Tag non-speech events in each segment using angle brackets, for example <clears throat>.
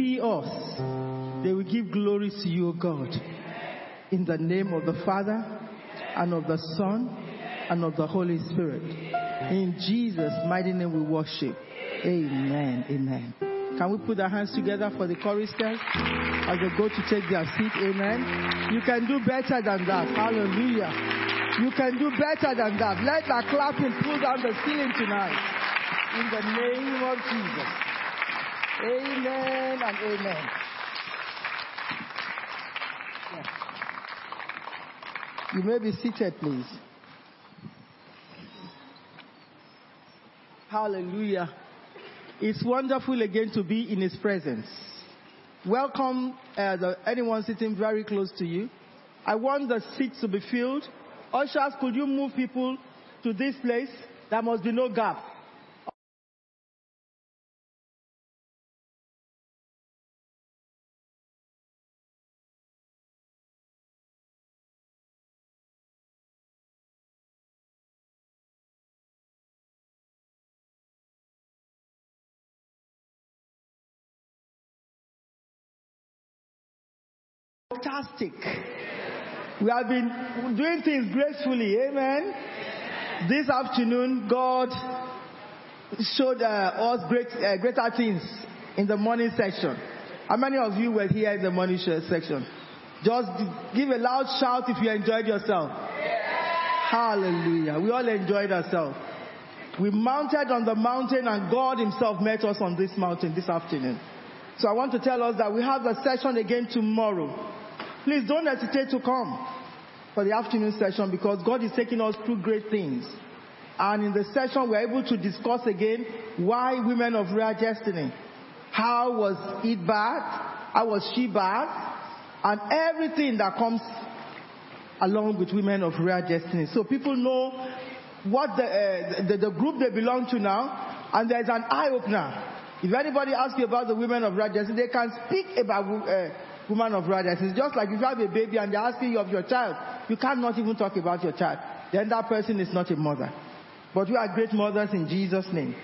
see us, they will give glory to you, God. In the name of the Father, and of the Son, and of the Holy Spirit. In Jesus' mighty name we worship. Amen. Amen. Can we put our hands together for the choristers as they go to take their seat? Amen. You can do better than that. Hallelujah. You can do better than that. Let that clapping pull down the ceiling tonight. In the name of Jesus. Amen and amen. Yes. You may be seated, please. Hallelujah. It's wonderful again to be in His presence. Welcome, uh, anyone sitting very close to you. I want the seats to be filled. Ushers, could you move people to this place? There must be no gap. Fantastic. We have been doing things gracefully. Amen. This afternoon, God showed uh, us great, uh, greater things in the morning section. How many of you were here in the morning section? Just give a loud shout if you enjoyed yourself. Hallelujah. We all enjoyed ourselves. We mounted on the mountain and God Himself met us on this mountain this afternoon. So I want to tell us that we have the session again tomorrow. Please don't hesitate to come for the afternoon session because God is taking us through great things. And in the session, we're able to discuss again why women of rare destiny. How was it bad? How was she bad? And everything that comes along with women of rare destiny. So people know what the, uh, the, the, group they belong to now, and there's an eye opener. If anybody asks you about the women of destiny, they can speak about uh, woman of brothers. It's just like if you have a baby and they're asking you of your child, you cannot even talk about your child. Then that person is not a mother. But we are great mothers in Jesus' name.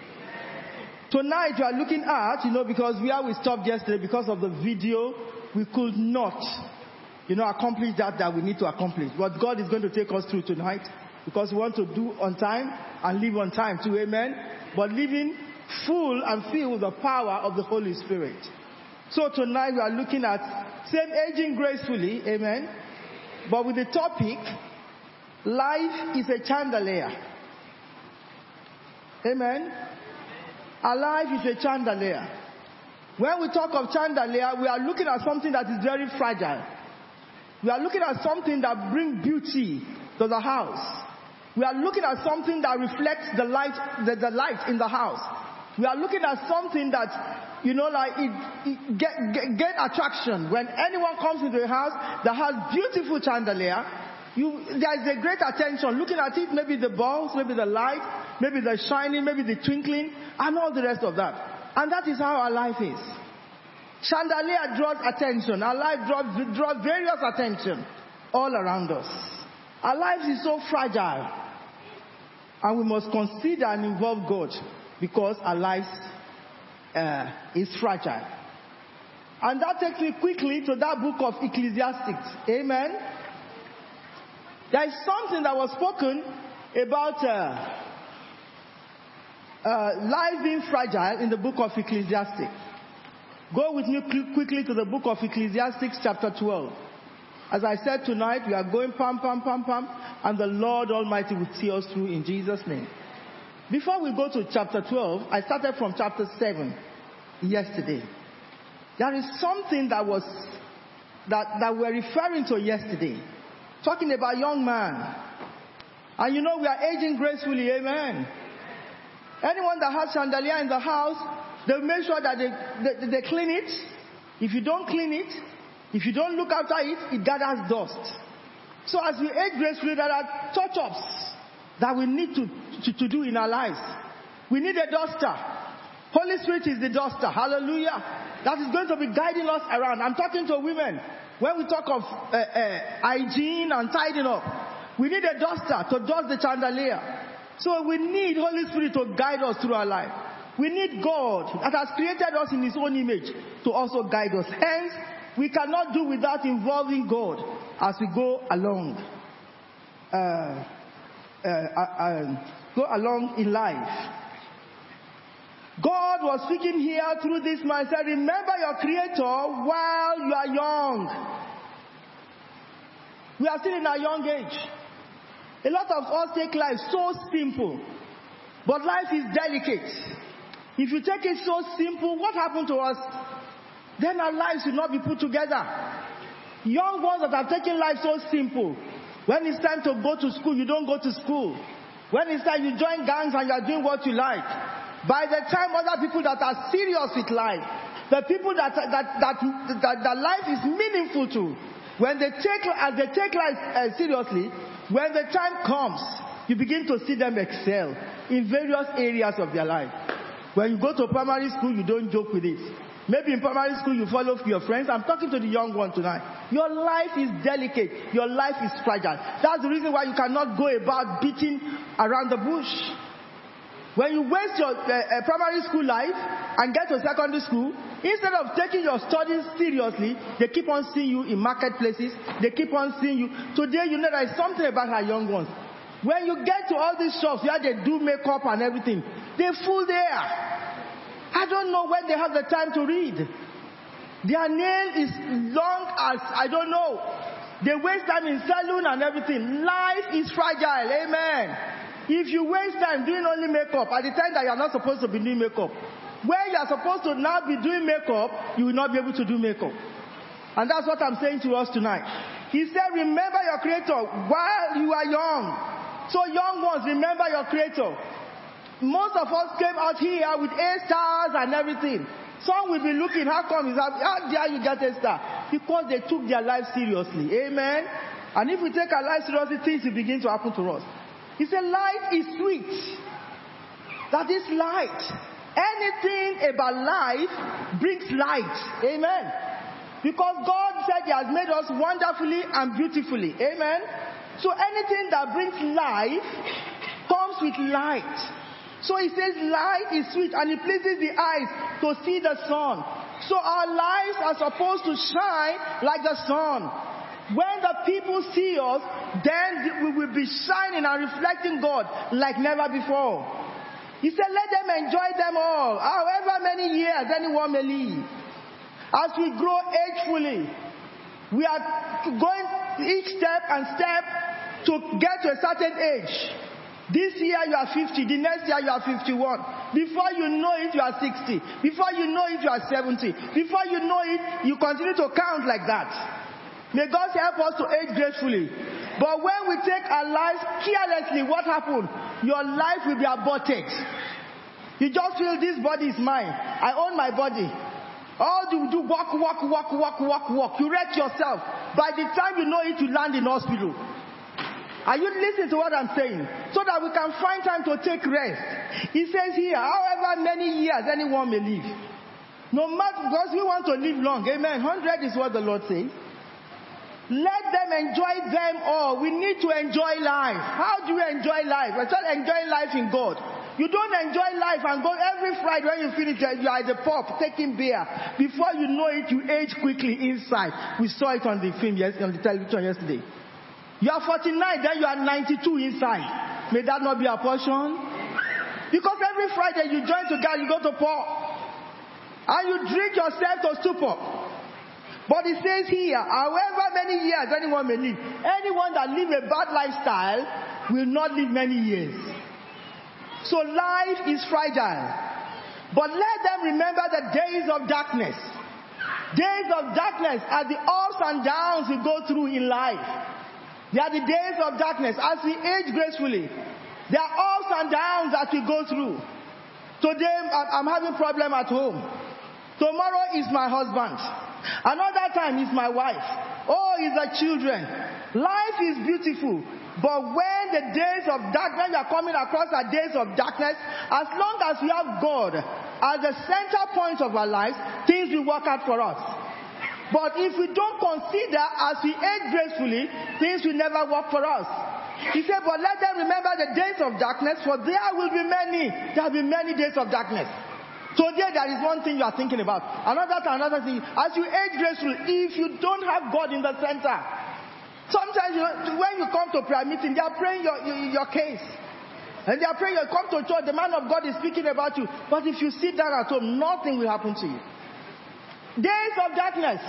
Tonight we are looking at, you know, because where we stopped yesterday because of the video, we could not, you know, accomplish that that we need to accomplish. What God is going to take us through tonight, because we want to do on time and live on time too, amen. But living full and filled with the power of the Holy Spirit. So tonight we are looking at same aging gracefully, amen. But with the topic, life is a chandelier. Amen. Our life is a chandelier. When we talk of chandelier, we are looking at something that is very fragile. We are looking at something that brings beauty to the house. We are looking at something that reflects the light, the, the light in the house. We are looking at something that you know, like it, it get, get, get, attraction. When anyone comes into a house that has beautiful chandelier, you, there is a great attention looking at it, maybe the bulbs, maybe the light, maybe the shining, maybe the twinkling, and all the rest of that. And that is how our life is. Chandelier draws attention. Our life draws, draws various attention all around us. Our life is so fragile. And we must consider and involve God because our lives uh, is fragile. And that takes me quickly to that book of Ecclesiastes. Amen. There is something that was spoken about uh, uh, life being fragile in the book of Ecclesiastes. Go with me quickly to the book of Ecclesiastes, chapter 12. As I said tonight, we are going pam, pam, pam, pam, and the Lord Almighty will see us through in Jesus' name. Before we go to chapter 12, I started from chapter 7 yesterday. There is something that was, that, that we're referring to yesterday. Talking about young man. And you know we are aging gracefully, amen. Anyone that has chandelier in the house, they make sure that they, they, they clean it. If you don't clean it, if you don't look after it, it gathers dust. So as we age gracefully, there are touch-ups that we need to, to, to do in our lives. We need a duster. Holy Spirit is the duster. Hallelujah. That is going to be guiding us around. I'm talking to women. When we talk of uh, uh, hygiene and tidying up, we need a duster to dust the chandelier. So we need Holy Spirit to guide us through our life. We need God that has created us in His own image to also guide us. Hence, we cannot do without involving God as we go along. Uh, uh, uh, um, go along in life. God was speaking here through this man. Said, Remember your Creator while you are young. We are still in our young age. A lot of us take life so simple, but life is delicate. If you take it so simple, what happened to us? Then our lives will not be put together. Young ones that are taking life so simple, when it's time to go to school, you don't go to school. When it's time you join gangs and you are doing what you like. By the time other people that are serious with life, the people that, that, that, that, that life is meaningful to, when they take, as they take life uh, seriously, when the time comes, you begin to see them excel in various areas of their life. When you go to primary school, you don't joke with it. Maybe in primary school you follow your friends. I'm talking to the young one tonight. Your life is delicate. Your life is fragile. That's the reason why you cannot go about beating around the bush. When you waste your uh, primary school life and get to secondary school, instead of taking your studies seriously, they keep on seeing you in marketplaces. They keep on seeing you. Today, you know there is something about our young ones. When you get to all these shops where they do makeup and everything, they fool there. I don't know when they have the time to read. Their nail is long as I don't know. They waste time in salon and everything. Life is fragile. Amen. If you waste time doing only makeup at the time that you are not supposed to be doing makeup, when you are supposed to now be doing makeup, you will not be able to do makeup. And that's what I'm saying to us tonight. He said, remember your creator while you are young. So young ones, remember your creator. Most of us came out here with A stars and everything. Some will be looking, how come is that, how dare you get a star? Because they took their life seriously. Amen. And if we take our life seriously, things will begin to happen to us. He said, Life is sweet. That is light. Anything about life brings light. Amen. Because God said He has made us wonderfully and beautifully. Amen. So anything that brings life comes with light. So He says, Light is sweet and it pleases the eyes to see the sun. So our lives are supposed to shine like the sun. When the people see us, then we will be shining and reflecting God like never before. He said, let them enjoy them all, however many years anyone may live. As we grow agefully, we are going each step and step to get to a certain age. This year you are 50, the next year you are 51. Before you know it, you are 60. Before you know it, you are 70. Before you know it, you continue to count like that. May God help us to age gracefully. But when we take our lives carelessly, what happens? Your life will be aborted. You just feel this body is mine. I own my body. All you do, walk, walk, walk, walk, walk, walk. You wreck yourself. By the time you know it, you land in hospital. Are you listening to what I'm saying? So that we can find time to take rest. He says here, however many years anyone may live. No matter, because we want to live long. Amen. 100 is what the Lord says. Let them enjoy them all. We need to enjoy life. How do you enjoy life? We're just enjoying life in God. You don't enjoy life and go every Friday when you finish, you are at the pub taking beer. Before you know it, you age quickly inside. We saw it on the film, yes, on the television yesterday. You are 49, then you are 92 inside. May that not be a portion? Because every Friday you join together, you go to pub. And you drink yourself to stupor. But it says here, however many years anyone may live, anyone that live a bad lifestyle will not live many years. So life is fragile. But let them remember the days of darkness. Days of darkness are the ups and downs we go through in life. They are the days of darkness as we age gracefully. There are ups and downs that we go through. Today I'm having problem at home. Tomorrow is my husband. Another time is my wife. Oh, is the children. Life is beautiful. But when the days of darkness are coming across the days of darkness, as long as we have God as the center point of our lives, things will work out for us. But if we don't consider as we age gracefully, things will never work for us. He said, but let them remember the days of darkness, for there will be many, there will be many days of darkness. Today there is one thing you are thinking about. Another thing, another thing. As you age gracefully, if you don't have God in the center, sometimes you, when you come to prayer meeting, they are praying your, your, your case. And they are praying, you come to church, the man of God is speaking about you. But if you sit down at home, nothing will happen to you. Days of darkness.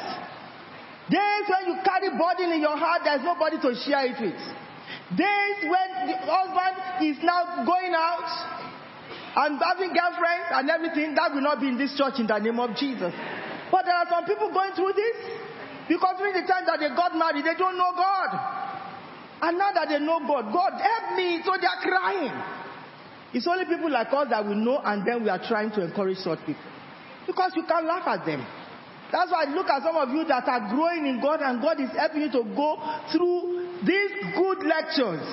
Days when you carry burden in your heart, there's nobody to share it with. Days when the husband is now going out, and having girlfriends and everything, that will not be in this church in the name of Jesus. But there are some people going through this because during the time that they got married, they don't know God. And now that they know God, God help me, so they are crying. It's only people like us that we know, and then we are trying to encourage such people. Because you can laugh at them. That's why I look at some of you that are growing in God, and God is helping you to go through these good lectures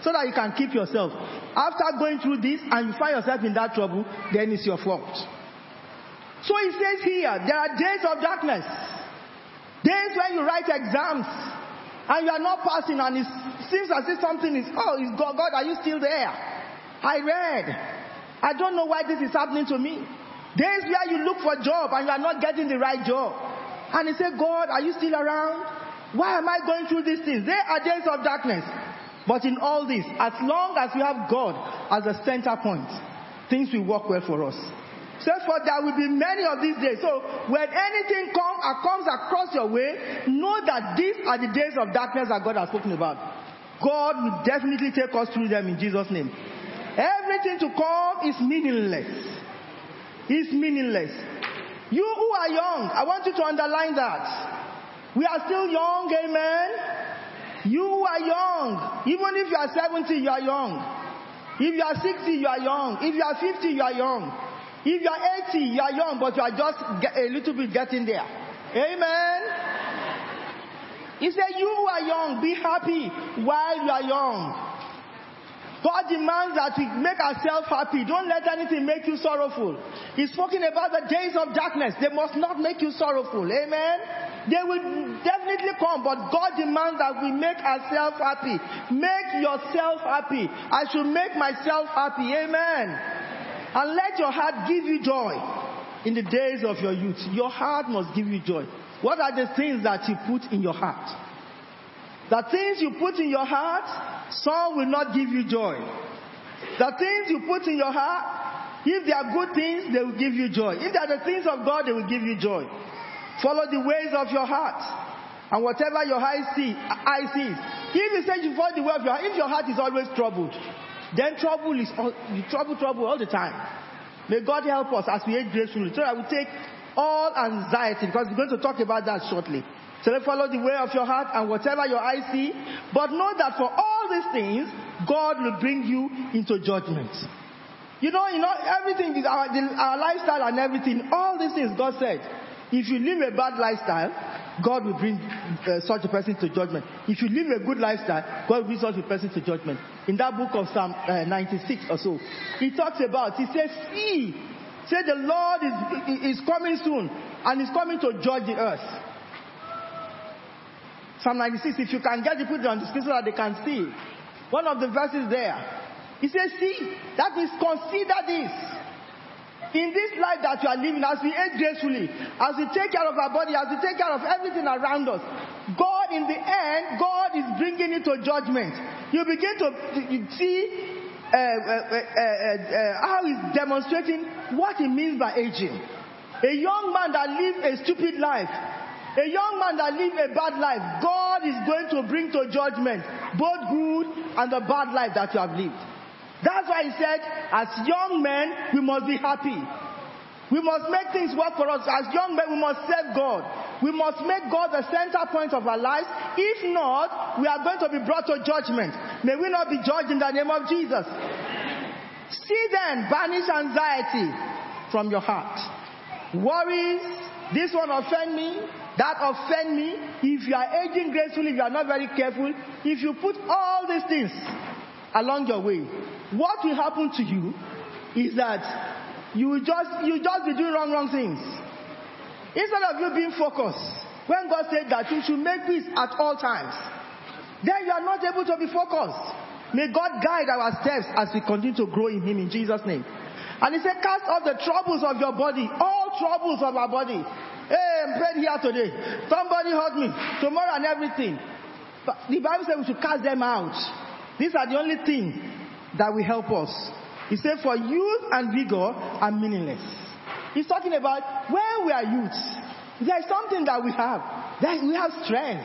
so that you can keep yourself. After going through this and you find yourself in that trouble, then it's your fault. So he says here, there are days of darkness. Days when you write exams and you are not passing and it seems as if something is, oh, is God, God, are you still there? I read. I don't know why this is happening to me. Days where you look for a job and you are not getting the right job. And you say, God, are you still around? Why am I going through these things? They are days of darkness. But in all this, as long as we have God as a center point, things will work well for us. So for there will be many of these days. So when anything come, uh, comes across your way, know that these are the days of darkness that God has spoken about. God will definitely take us through them in Jesus' name. Everything to come is meaningless. It's meaningless. You who are young, I want you to underline that. We are still young, amen. You who are young. Even if you are 70, you are young. If you are 60, you are young. If you are 50, you are young. If you are 80, you are young, but you are just a little bit getting there. Amen. He said, You who are young, be happy while you are young. God demands that we make ourselves happy. Don't let anything make you sorrowful. He's talking about the days of darkness. They must not make you sorrowful. Amen. They will definitely come, but God demands that we make ourselves happy. Make yourself happy. I should make myself happy. Amen. And let your heart give you joy in the days of your youth. Your heart must give you joy. What are the things that you put in your heart? The things you put in your heart, some will not give you joy. The things you put in your heart, if they are good things, they will give you joy. If they are the things of God, they will give you joy. Follow the ways of your heart. And whatever your eye, see, eye sees. If you say you follow the way of your heart, if your heart is always troubled, then trouble is all, trouble, trouble all the time. May God help us as we age gracefully. So I will take all anxiety because we're going to talk about that shortly. So let follow the way of your heart and whatever your eyes see. But know that for all these things, God will bring you into judgment. You know, you know, everything, our, our lifestyle and everything, all these things God said. If you live a bad lifestyle, God will bring uh, such a person to judgment. If you live a good lifestyle, God will bring such a person to judgment. In that book of Psalm uh, 96 or so, he talks about, he says, see, say the Lord is, is coming soon and is coming to judge the earth. Psalm 96, if you can get it, put it on the screen so that they can see. One of the verses there. He says, see, that means consider this in this life that you are living, as we age gracefully, as we take care of our body, as we take care of everything around us, God, in the end, God is bringing it to judgment. You begin to see uh, uh, uh, how He's demonstrating what He means by aging. A young man that lived a stupid life, a young man that lived a bad life, God is going to bring to judgment both good and the bad life that you have lived. That's why he said, as young men, we must be happy. We must make things work for us. As young men, we must serve God. We must make God the center point of our lives. If not, we are going to be brought to judgment. May we not be judged in the name of Jesus. See then, banish anxiety from your heart. Worries, this one offend me, that offend me. If you are aging gracefully, if you are not very careful, if you put all these things along your way, what will happen to you is that you will just you just be doing wrong wrong things. Instead of you being focused, when God said that you should make peace at all times, then you are not able to be focused. May God guide our steps as we continue to grow in Him in Jesus' name. And he said, cast off the troubles of your body, all troubles of our body. Hey, I'm praying here today. Somebody hurt me. Tomorrow and everything. But the Bible says we should cast them out. These are the only things that will help us. He said, for youth and vigor are meaningless. He's talking about when we are youths, there's something that we have. That we have strength.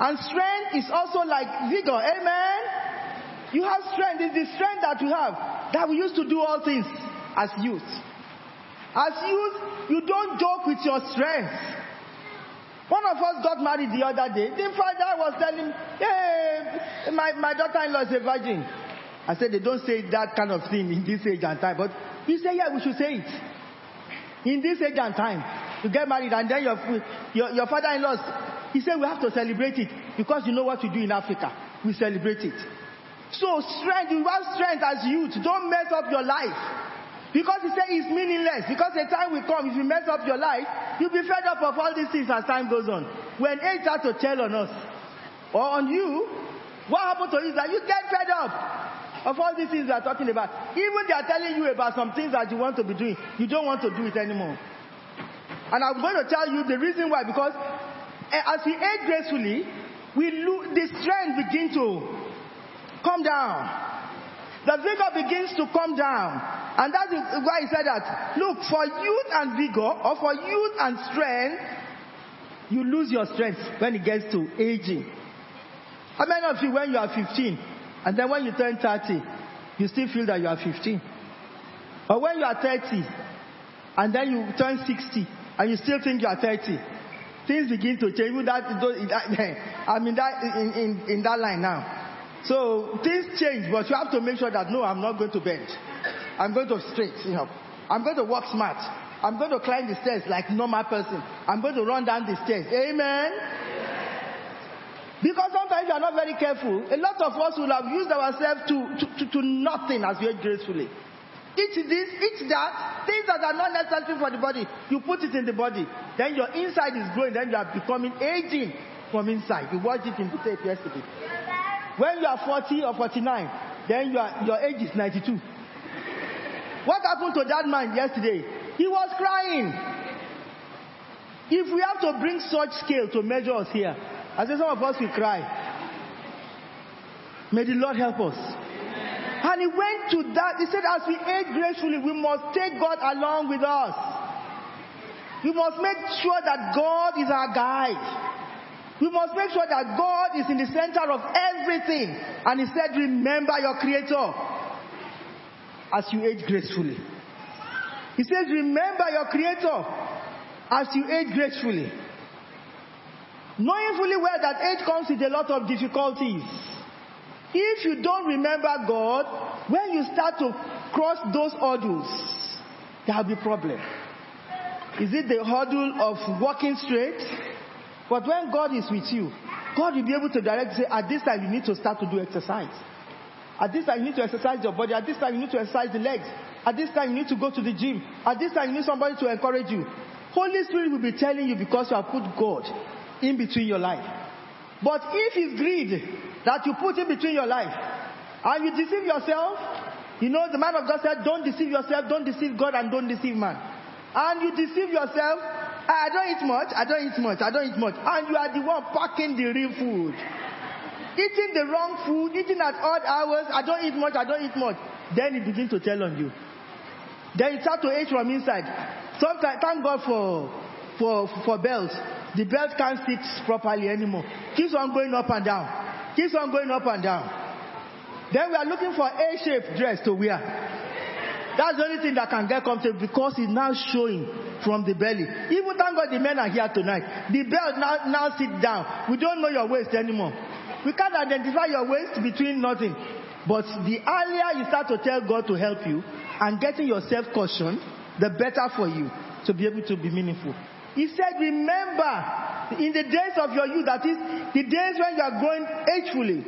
And strength is also like vigor. Amen. You have strength. It's the strength that you have that we used to do all things as youth. As youth, you don't joke with your strength. One of us got married the other day. The father was telling hey, my, my daughter-in-law is a virgin. I said, they don't say that kind of thing in this age and time. But he said, yeah, we should say it. In this age and time, you get married and then your, your, your father-in-law, he said, we have to celebrate it because you know what we do in Africa. We celebrate it. So strength, you have strength as youth. Don't mess up your life. Because he said it's meaningless. Because the time will come, if you mess up your life, you'll be fed up of all these things as time goes on. When age starts to tell on us, or on you, what happened to you is that you get fed up of all these things we are talking about. Even they are telling you about some things that you want to be doing, you don't want to do it anymore. And I'm going to tell you the reason why. Because eh, as we age gracefully, we the strength begin to come down. The vigor begins to come down. And that is why he said that, look, for youth and vigor, or for youth and strength, you lose your strength when it gets to aging. How many of you, when you are 15, and then when you turn 30, you still feel that you are 15? Or when you are 30, and then you turn 60, and you still think you are 30, things begin to change. That, <laughs> I'm that, in, in, in that line now. So things change, but you have to make sure that no, I'm not going to bend. I'm going to straight, you know. I'm going to walk smart. I'm going to climb the stairs like normal person. I'm going to run down the stairs. Amen. Because sometimes you are not very careful. A lot of us will have used ourselves to, to, to, to nothing as we age gracefully. Eat this, eat that, things that are not necessary for the body. You put it in the body. Then your inside is growing. Then you are becoming aging from inside. You watched it in the tape yesterday. When you are 40 or 49, then you are, your age is 92. What happened to that man yesterday? He was crying. If we have to bring such scale to measure us here, I say some of us will cry. May the Lord help us. And he went to that. He said, as we age gracefully, we must take God along with us. We must make sure that God is our guide. We must make sure that God is in the center of everything. And he said, remember your creator as you age gracefully. He says, remember your creator as you age gracefully. Knowing fully well that age comes with a lot of difficulties. If you don't remember God, when you start to cross those hurdles, there will be problem. Is it the hurdle of walking straight? But when God is with you, God will be able to direct say, at this time you need to start to do exercise. At this time you need to exercise your body. At this time you need to exercise the legs. At this time you need to go to the gym. At this time you need somebody to encourage you. Holy Spirit will be telling you because you have put God in between your life. But if it's greed that you put in between your life and you deceive yourself, you know the man of God said, don't deceive yourself, don't deceive God and don't deceive man. And you deceive yourself, I don't eat much, I don't eat much, I don't eat much. And you are the one packing the real food. Eating the wrong food, eating at odd hours, I don't eat much, I don't eat much. Then it begins to tell on you. Then you start to age from inside. Sometimes, thank God for, for, for belts. The belt can't sit properly anymore. Keeps on going up and down. Keeps on going up and down. Then we are looking for A-shaped dress to wear. That's the only thing that can get comfortable because it's now showing from the belly. Even thank God the men are here tonight. The belt now, now sit down. We don't know your waist anymore. We can't identify your waist between nothing. But the earlier you start to tell God to help you and getting yourself cautioned, the better for you to be able to be meaningful. He said, remember in the days of your youth, that is the days when you are growing agefully,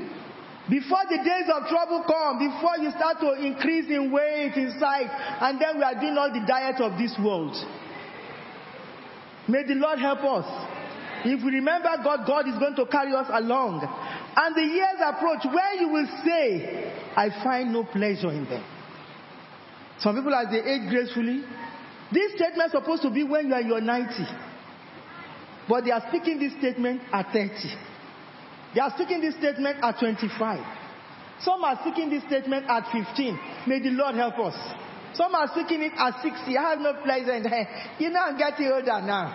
before the days of trouble come, before you start to increase in weight, in size, and then we are doing all the diet of this world. May the Lord help us. If we remember God, God is going to carry us along. And the years approach where you will say, I find no pleasure in them. Some people, as they age gracefully, this statement is supposed to be when you are in your 90. But they are speaking this statement at 30. They are speaking this statement at 25. Some are speaking this statement at 15. May the Lord help us. Some are speaking it at 60. I have no pleasure in that. You know, I'm getting older now.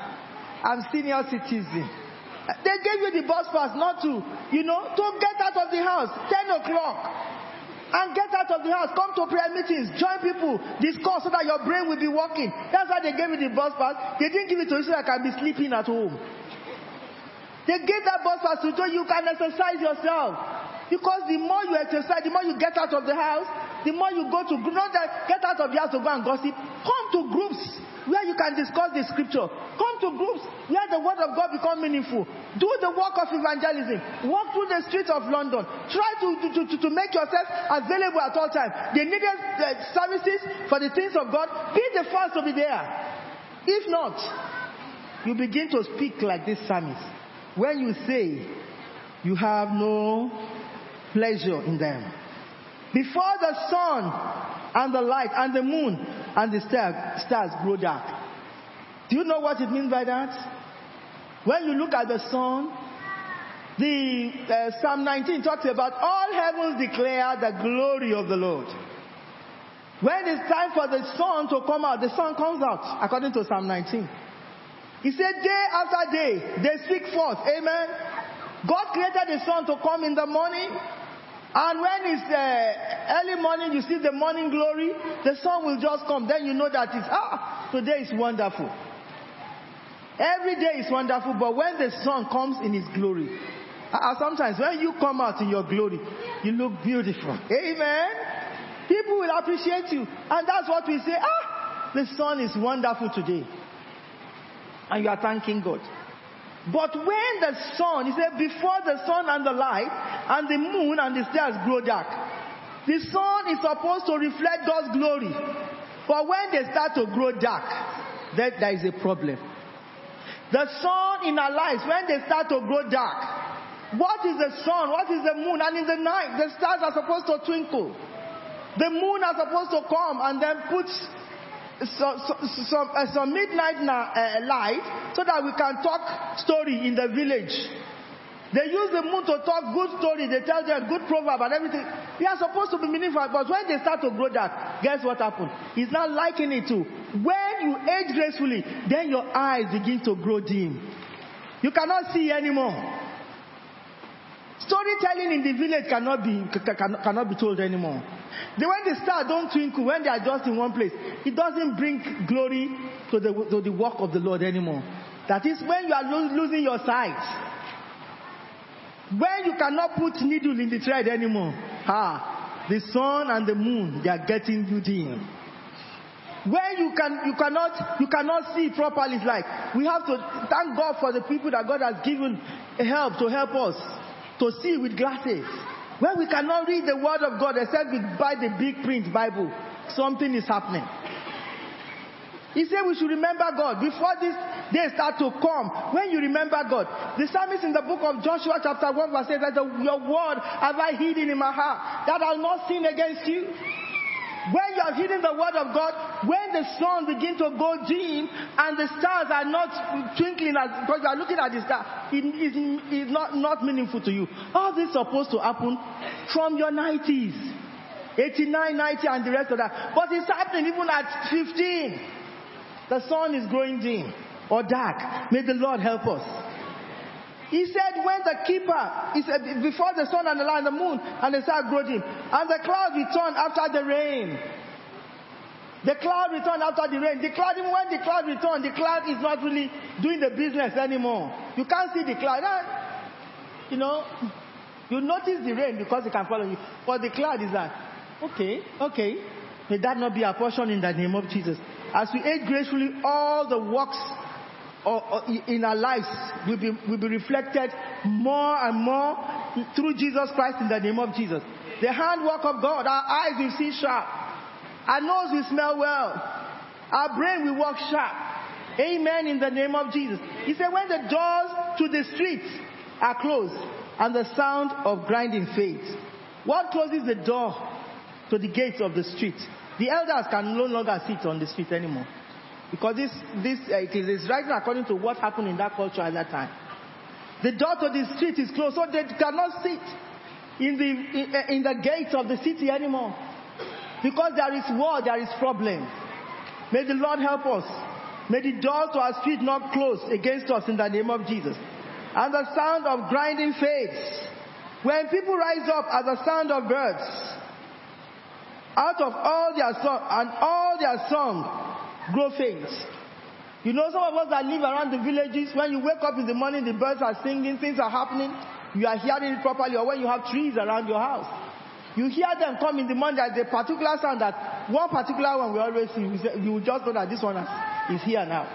I'm senior citizen. They gave you the bus pass not to, you know, to get out of the house 10 o'clock and get out of the house. Come to prayer meetings, join people, discuss so that your brain will be working. That's why they gave you the bus pass. They didn't give it to you so that I can be sleeping at home. They gave that bus pass to you, you can exercise yourself. Because the more you exercise, the more you get out of the house, the more you go to not that get out of the house to go and gossip. Come to groups where you can discuss the scripture. Come to groups where the word of God become meaningful. Do the work of evangelism. Walk through the streets of London. Try to, to, to, to make yourself available at all times. The needed uh, services for the things of God. Be the first to be there. If not, you begin to speak like this psalmist. When you say you have no pleasure in them. Before the sun and the light and the moon and the stars, stars grow dark. Do you know what it means by that? When you look at the sun, the uh, Psalm 19 talks about all heavens declare the glory of the Lord. When it's time for the sun to come out, the sun comes out, according to Psalm 19. He said, day after day, they speak forth. Amen. God created the sun to come in the morning. And when it's uh, early morning, you see the morning glory, the sun will just come. Then you know that it's, ah, today is wonderful. Every day is wonderful, but when the sun comes in its glory, uh, sometimes when you come out in your glory, you look beautiful. Amen. People will appreciate you. And that's what we say, ah, the sun is wonderful today. And you are thanking God. But when the sun, he said, before the sun and the light and the moon and the stars grow dark, the sun is supposed to reflect God's glory. But when they start to grow dark, then there is a problem. The sun in our lives, when they start to grow dark, what is the sun? What is the moon? And in the night, the stars are supposed to twinkle. The moon are supposed to come and then put some, some, uh, some midnight na- uh, light so that we can talk story in the village. They use the moon to talk good story. They tell them good proverb and everything. They are supposed to be meaningful, but when they start to grow that, guess what happened? He's not liking it too. when you age gracefully, then your eyes begin to grow dim. You cannot see anymore. Storytelling in the village cannot be cannot be told anymore. The when the stars don't twinkle, when they are just in one place, it doesn't bring glory to the to the work of the Lord anymore. That is when you are lo- losing your sight. When you cannot put needle in the thread anymore. Ah, the sun and the moon, they are getting you dim. When you can you cannot you cannot see properly, it's like we have to thank God for the people that God has given help to help us to see with glasses. When we cannot read the word of God except we buy the big print Bible, something is happening. He said we should remember God before this day start to come. When you remember God, the psalmist in the book of Joshua chapter 1 verse 8 says, that Your word have I hidden in my heart that I'll not sin against you. When you are hearing the word of God, when the sun begins to go dim and the stars are not twinkling as, because you are looking at the star, it is not, not meaningful to you. This is supposed to happen from your 90s. 89, 90 and the rest of that. But it's happening even at 15. The sun is growing dim or dark. May the Lord help us. He said, when the keeper, he uh, said, before the sun and the light and the moon and the star grew dim, and the cloud returned after the rain. The cloud returned after the rain. The cloud, even when the cloud returned, the cloud is not really doing the business anymore. You can't see the cloud. You know, you notice the rain because it can follow you. But the cloud is like, okay, okay. May that not be a portion in the name of Jesus. As we age gracefully, all the works or, in our lives will be, will be reflected more and more through Jesus Christ in the name of Jesus. The handwork of God, our eyes will see sharp, our nose will smell well, our brain will work sharp. Amen in the name of Jesus. He said, when the doors to the streets are closed and the sound of grinding fades, what closes the door to the gates of the street? The elders can no longer sit on the street anymore. Because this, this uh, it is writing according to what happened in that culture at that time. The door to the street is closed, so they cannot sit in the, in, uh, in the gates of the city anymore. Because there is war, there is problem. May the Lord help us. May the door to our street not close against us in the name of Jesus. And the sound of grinding fades. When people rise up at the sound of birds, out of all their song and all their song grow faint. You know, some of us that live around the villages, when you wake up in the morning, the birds are singing, things are happening, you are hearing it properly, or when you have trees around your house. You hear them come in the morning, there's a particular sound that one particular one we always see, you just know that this one is here now.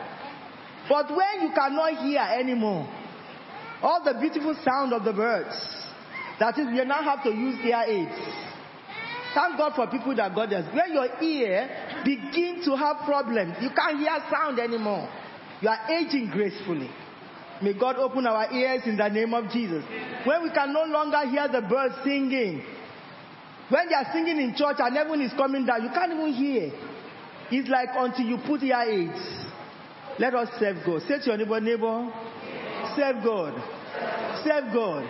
But when you cannot hear anymore, all the beautiful sound of the birds, that is, you now have to use ear aids. Thank God for people that God has. When your ear begin to have problems, you can't hear sound anymore. You are aging gracefully. May God open our ears in the name of Jesus. When we can no longer hear the birds singing, when they are singing in church and everyone is coming down, you can't even hear. It's like until you put your aids. Let us serve God. Say to your neighbor, neighbor, serve God. Serve God.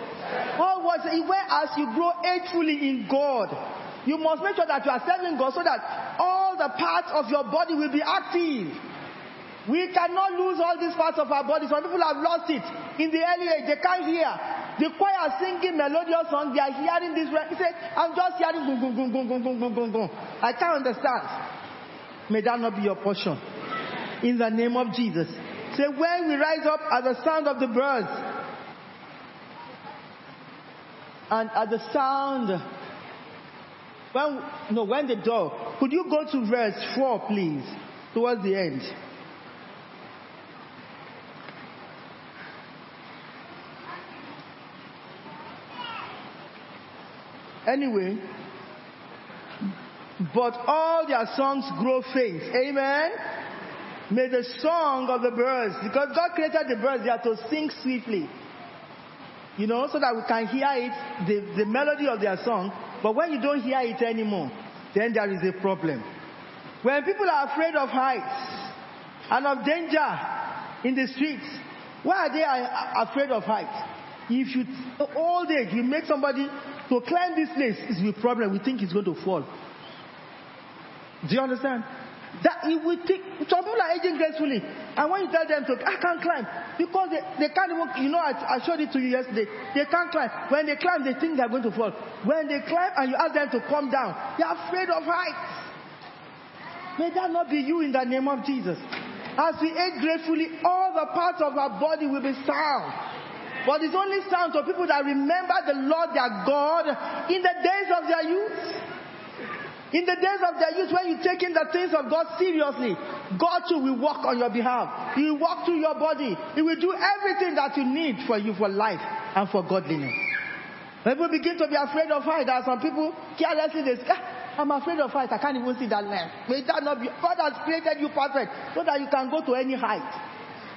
All what as you grow agefully in God, you must make sure that you are serving God so that all the parts of your body will be active. We cannot lose all these parts of our body. Some people have lost it in the early age. They can't hear. The choir singing melodious songs. They are hearing this. He said, I'm just hearing gung, gung, gung, gung, gung, gung, gung, gung. I can't understand. May that not be your portion. In the name of Jesus. Say, when we rise up at the sound of the birds and at the sound when, no, when the door, could you go to verse 4, please, towards the end? Anyway, but all their songs grow faint. Amen. May the song of the birds, because God created the birds, they are to sing sweetly. You know, so that we can hear it, the, the melody of their song, but when you don't hear it anymore, then there is a problem. When people are afraid of heights and of danger in the streets, why are they afraid of heights? If you, all day, you make somebody to climb this place, is a problem. We think he's going to fall. Do you understand? That it will take, some people are aging gracefully. And when you tell them to, I can't climb. Because they, they can't even, you know, I, I showed it to you yesterday. They can't climb. When they climb, they think they're going to fall. When they climb and you ask them to come down, they're afraid of heights. May that not be you in the name of Jesus. As we age gracefully, all the parts of our body will be sound. But it's only sound to people that remember the Lord their God in the days of their youth. In the days of their youth, when you take in the things of God seriously, God too will work on your behalf. He will walk through your body. He will do everything that you need for you for life and for godliness. When people begin to be afraid of height. There are some people carelessly they say, ah, I'm afraid of height. I can't even see that land. May that not be. God has created you perfect so that you can go to any height.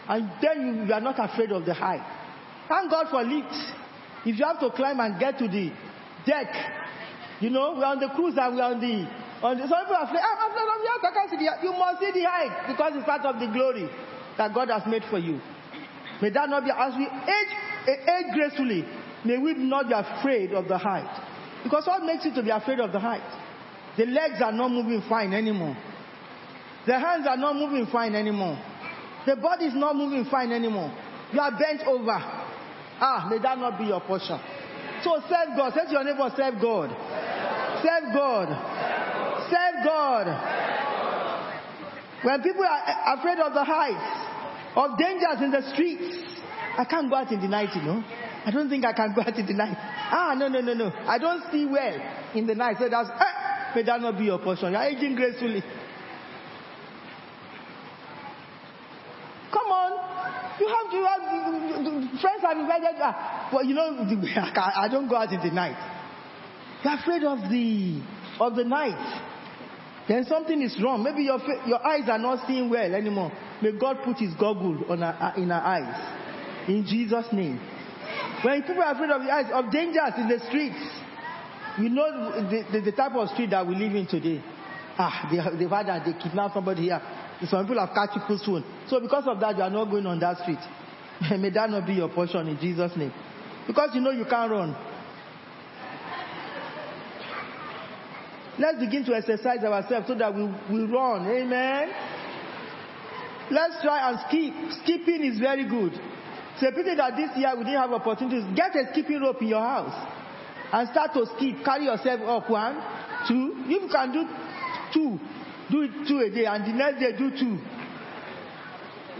And then you, are not afraid of the height. Thank God for lifts. If you have to climb and get to the deck, you know, we're on the cruise and we're on the, on the, some people are afraid, I'm of the height, I can't. You must see the height because it's part of the glory that God has made for you. May that not be, as we age, eh, age gracefully, may we not be afraid of the height. Because what makes you to be afraid of the height? The legs are not moving fine anymore. The hands are not moving fine anymore. The body is not moving fine anymore. You are bent over. Ah, may that not be your portion. So serve God. Say to your neighbor, serve God. Serve God. Serve God. When people are afraid of the heights, of dangers in the streets, I can't go out in the night, you know. I don't think I can <laughs> go out in the night. Ah, no, no, no, no. I don't see well in the night. So that's, eh, may that not be your portion. You're aging gracefully. Come on. You have to have friends have invited. Uh, well, you know, <laughs> I don't go out in the night. You're afraid of the of the night. Then something is wrong. Maybe your your eyes are not seeing well anymore. May God put His goggle on our, in our eyes, in Jesus' name. When people are afraid of the eyes of dangers in the streets, you know the, the, the type of street that we live in today. Ah, they, they've had that they kidnapped somebody here. Some people have catch people's soon. So because of that, you are not going on that street. <laughs> May that not be your portion in Jesus' name. Because you know you can't run. Let's begin to exercise ourselves so that we, we run. Amen. Let's try and skip. Skipping is very good. A pity that this year we didn't have opportunities. Get a skipping rope in your house and start to skip. Carry yourself up one, two. If you can do two, do it two a day, and the next day do two.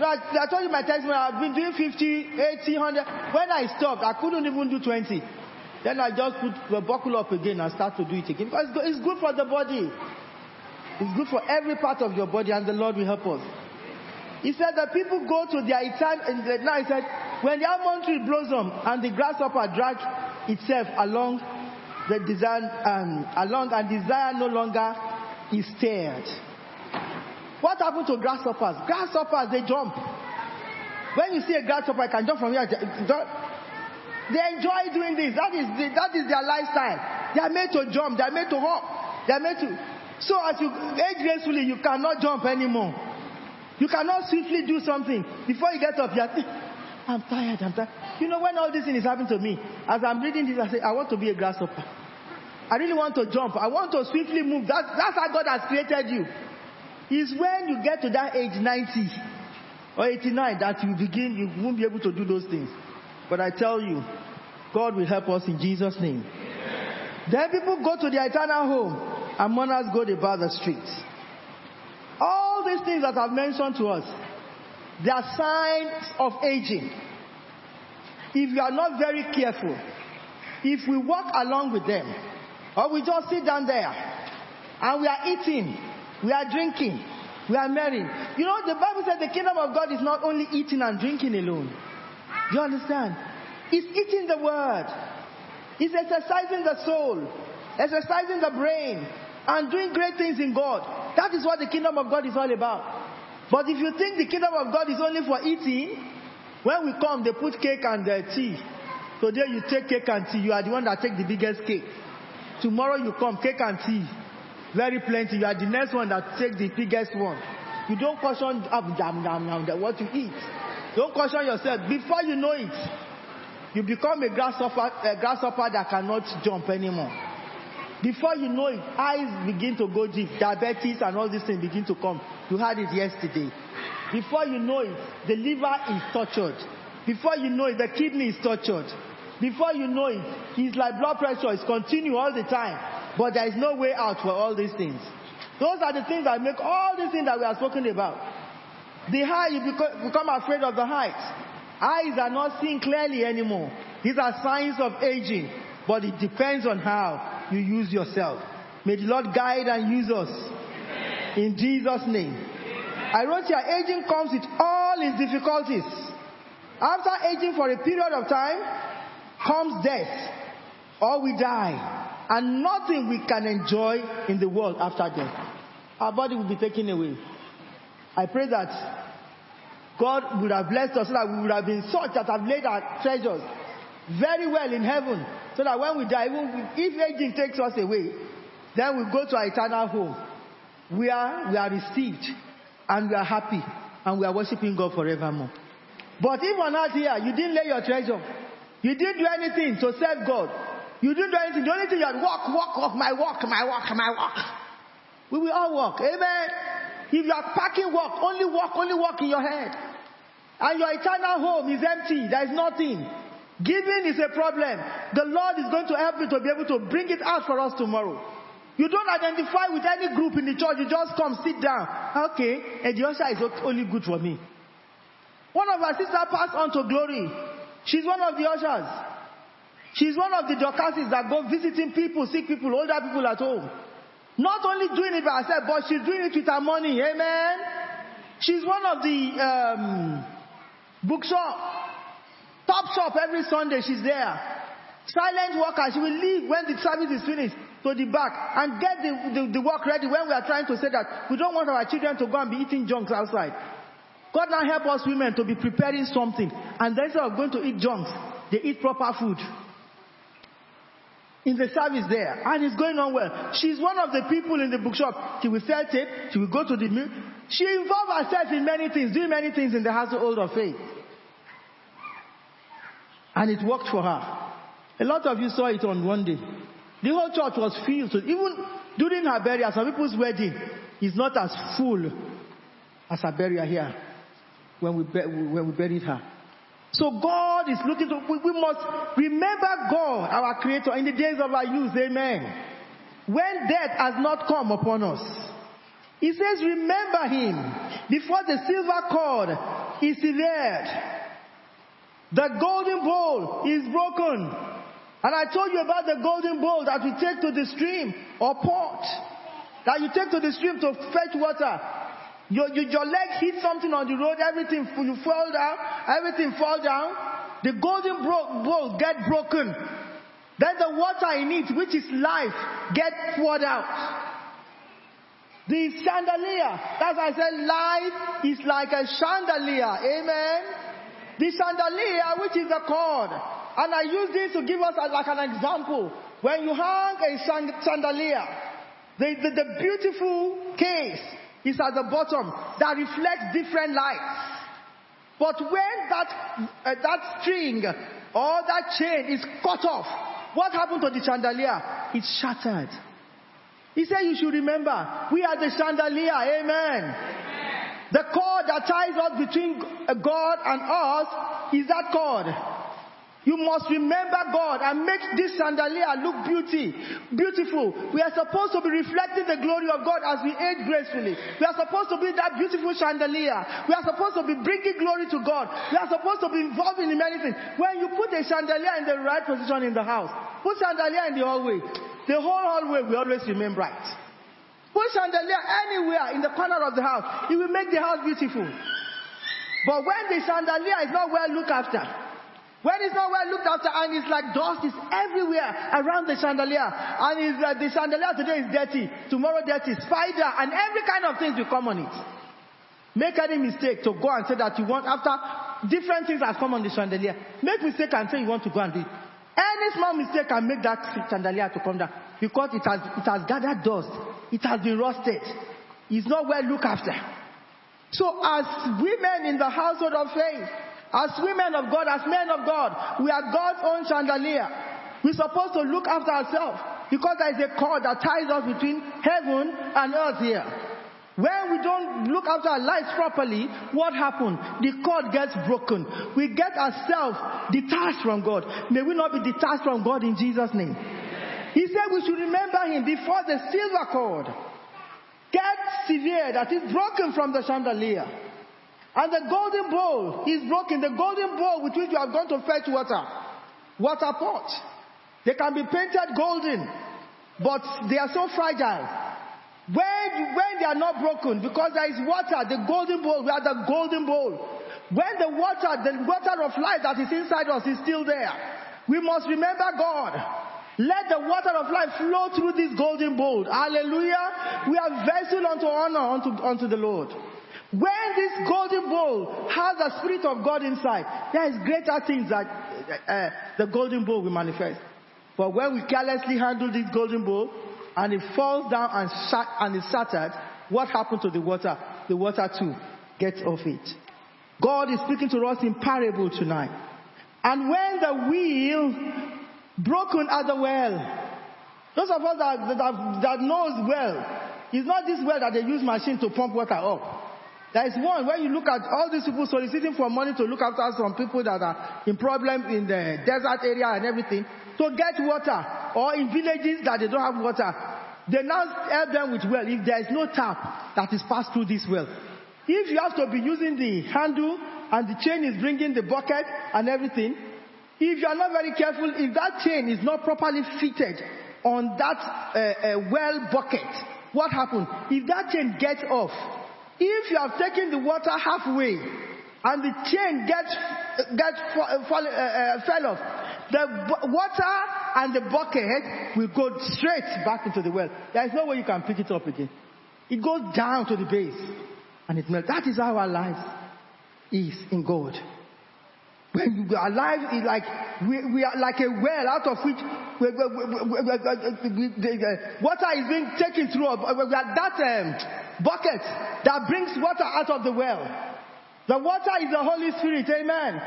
I, told you my testimony, I've been doing 50, 80, 100. When I stopped, I couldn't even do 20. Then I just put the buckle up again and start to do it again. Because it's good for the body. It's good for every part of your body, and the Lord will help us. He said that people go to their eternal. Now he said, when the almond tree blossom and the grasshopper drags itself along the design, um, along and desire no longer is stirred. What happened to grasshoppers? Grasshoppers, they jump. When you see a grasshopper, I can jump from here. They enjoy doing this. That is, the, that is their lifestyle. They are made to jump. They are made to hop. They are made to. So as you age gracefully, you cannot jump anymore. You cannot swiftly do something. Before you get up, you are eh, I'm tired, I'm tired. You know, when all this thing is happening to me, as I'm reading this, I say, I want to be a grasshopper. I really want to jump. I want to swiftly move. That's, that's how God has created you is when you get to that age 90 or 89 that you begin, you won't be able to do those things. But I tell you, God will help us in Jesus' name. Then people go to their eternal home and mourners go about the streets. All these things that I've mentioned to us, they are signs of aging. If you are not very careful, if we walk along with them, or we just sit down there and we are eating we are drinking. We are marrying. You know, the Bible says the kingdom of God is not only eating and drinking alone. You understand? It's eating the word. It's exercising the soul, exercising the brain, and doing great things in God. That is what the kingdom of God is all about. But if you think the kingdom of God is only for eating, when we come, they put cake and uh, tea. Today you take cake and tea. You are the one that take the biggest cake. Tomorrow you come, cake and tea. Very plenty. You are the next one that take the biggest one. You don't caution up jam jam jam what you eat. Don't caution yourself. Before you know it, you become a grasshopper, a grasshopper that cannot jump anymore. Before you know it, eyes begin to go deep, diabetes and all these things begin to come. You had it yesterday. Before you know it, the liver is tortured. Before you know it, the kidney is tortured. Before you know it, his like blood pressure is continue all the time. But there is no way out for all these things. Those are the things that make all these things that we are spoken about. The high, you become afraid of the heights. Eyes are not seeing clearly anymore. These are signs of aging, but it depends on how you use yourself. May the Lord guide and use us. In Jesus' name. I wrote here, aging comes with all its difficulties. After aging for a period of time, comes death, or we die and nothing we can enjoy in the world after death. Our body will be taken away. I pray that God would have blessed us so that we would have been such that have laid our treasures very well in heaven. So that when we die, even if aging takes us away, then we go to our eternal home where we are received and we are happy and we are worshiping God forevermore. But if on earth here, you didn't lay your treasure, you didn't do anything to serve God, you didn't do anything. The only thing you had walk, walk, walk, my walk, my walk, my walk. We will all walk. Amen. If you are packing work, only work, only work in your head. And your eternal home is empty. There is nothing. Giving is a problem. The Lord is going to help you to be able to bring it out for us tomorrow. You don't identify with any group in the church. You just come, sit down. Okay, and the usher is only good for me. One of our sisters passed on to glory. She's one of the ushers. She's one of the Dorcases that go visiting people, sick people, older people at home. Not only doing it by herself, but she's doing it with her money. Amen. She's one of the um, bookshop, top shop every Sunday. She's there. Silent worker. She will leave when the service is finished to the back and get the, the, the work ready when we are trying to say that we don't want our children to go and be eating junks outside. God now help us women to be preparing something and instead of going to eat junks, they eat proper food. In the service there, and it's going on well. She's one of the people in the bookshop. She will sell tape. She will go to the mill. She involved herself in many things, doing many things in the household of faith. And it worked for her. A lot of you saw it on one day. The whole church was filled. So even during her burial, some people's wedding is not as full as her burial here when we, when we buried her. So God is looking to, we, we must remember God, our creator, in the days of our youth. Amen. When death has not come upon us. He says, remember him before the silver cord is severed. The golden bowl is broken. And I told you about the golden bowl that we take to the stream or pot. That you take to the stream to fetch water. Your, your, leg hit something on the road, everything, you fall down, everything fall down. The golden bro- bowl get broken. Then the water in it, which is life, get poured out. The chandelier, that's I said life is like a chandelier. Amen. The chandelier, which is a cord. And I use this to give us a, like an example. When you hang a chandelier, the, the, the beautiful case is at the bottom that reflects different lights. But when that, uh, that string or that chain is cut off, what happened to the chandelier? It shattered. He said you should remember, we are the chandelier, amen. amen. The cord that ties us between God and us is that cord. You must remember God and make this chandelier look beauty, beautiful. We are supposed to be reflecting the glory of God as we age gracefully. We are supposed to be that beautiful chandelier. We are supposed to be bringing glory to God. We are supposed to be involved in many things. When you put a chandelier in the right position in the house, put chandelier in the hallway. The whole hallway will always remain bright. Put chandelier anywhere in the corner of the house. It will make the house beautiful. But when the chandelier is not well looked after, when it's not well looked after and it's like dust is everywhere around the chandelier. And it's, uh, the chandelier today is dirty, tomorrow dirty, spider and every kind of things will come on it. Make any mistake to go and say that you want after different things have come on the chandelier. Make mistake and say you want to go and do it. Any small mistake can make that chandelier to come down because it has, it has gathered dust. It has been rusted. It's not well looked after. So as women in the household of faith, as women of God, as men of God, we are God's own chandelier. We're supposed to look after ourselves because there is a cord that ties us between heaven and earth here. When we don't look after our lives properly, what happens? The cord gets broken. We get ourselves detached from God. May we not be detached from God in Jesus' name. He said we should remember Him before the silver cord gets severe, that is broken from the chandelier. And the golden bowl is broken. The golden bowl with which you are going to fetch water. Water pot. They can be painted golden, but they are so fragile. When, when they are not broken, because there is water, the golden bowl, we are the golden bowl. When the water, the water of life that is inside us is still there, we must remember God. Let the water of life flow through this golden bowl. Hallelujah. We are vessel unto honor unto, unto the Lord. When this golden bowl has the Spirit of God inside, there is greater things that uh, uh, the golden bowl will manifest. But when we carelessly handle this golden bowl and it falls down and, sh- and is shattered, what happened to the water? The water too gets off it. God is speaking to us in parable tonight. And when the wheel broken at the well, those of us that, that, that knows well, it's not this well that they use machine to pump water up. There is one where you look at all these people soliciting for money to look after some people that are in problem in the desert area and everything to get water or in villages that they don't have water. They now help them with well if there is no tap that is passed through this well. If you have to be using the handle and the chain is bringing the bucket and everything, if you are not very careful, if that chain is not properly fitted on that uh, uh, well bucket, what happens? If that chain gets off, if you have taken the water halfway and the chain gets, gets fall, uh, uh, fell off, the water and the bucket will go straight back into the well. There is no way you can pick it up again. It goes down to the base and it melts. That is how our life is in God. When are alive, it's like we, we are like a well out of which we, we, water is being taken through. We are that um, bucket that brings water out of the well. The water is the Holy Spirit. Amen.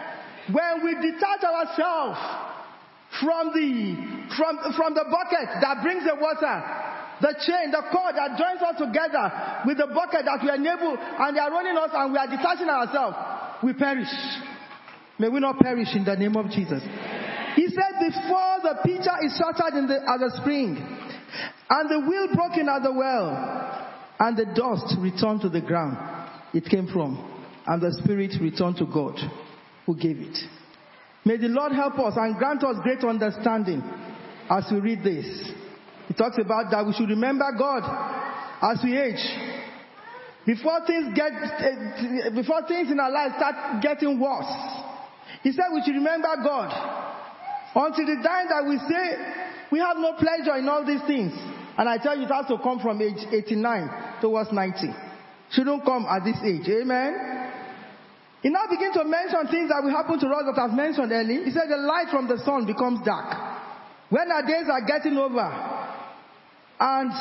When we detach ourselves from the from from the bucket that brings the water, the chain, the cord that joins us together with the bucket that we enable, and they are running us, and we are detaching ourselves, we perish. May we not perish in the name of Jesus. He said, before the pitcher is shattered in the, at the spring, and the wheel broken at the well, and the dust returned to the ground it came from, and the spirit returned to God who gave it. May the Lord help us and grant us great understanding as we read this. He talks about that we should remember God as we age. Before things get, eh, before things in our lives start getting worse, he said we should remember God. Until the time that we say we have no pleasure in all these things. And I tell you, it has to come from age 89 towards 90. Shouldn't come at this age. Amen. He now begins to mention things that will happen to us that I've mentioned earlier. He said the light from the sun becomes dark. When our days are getting over and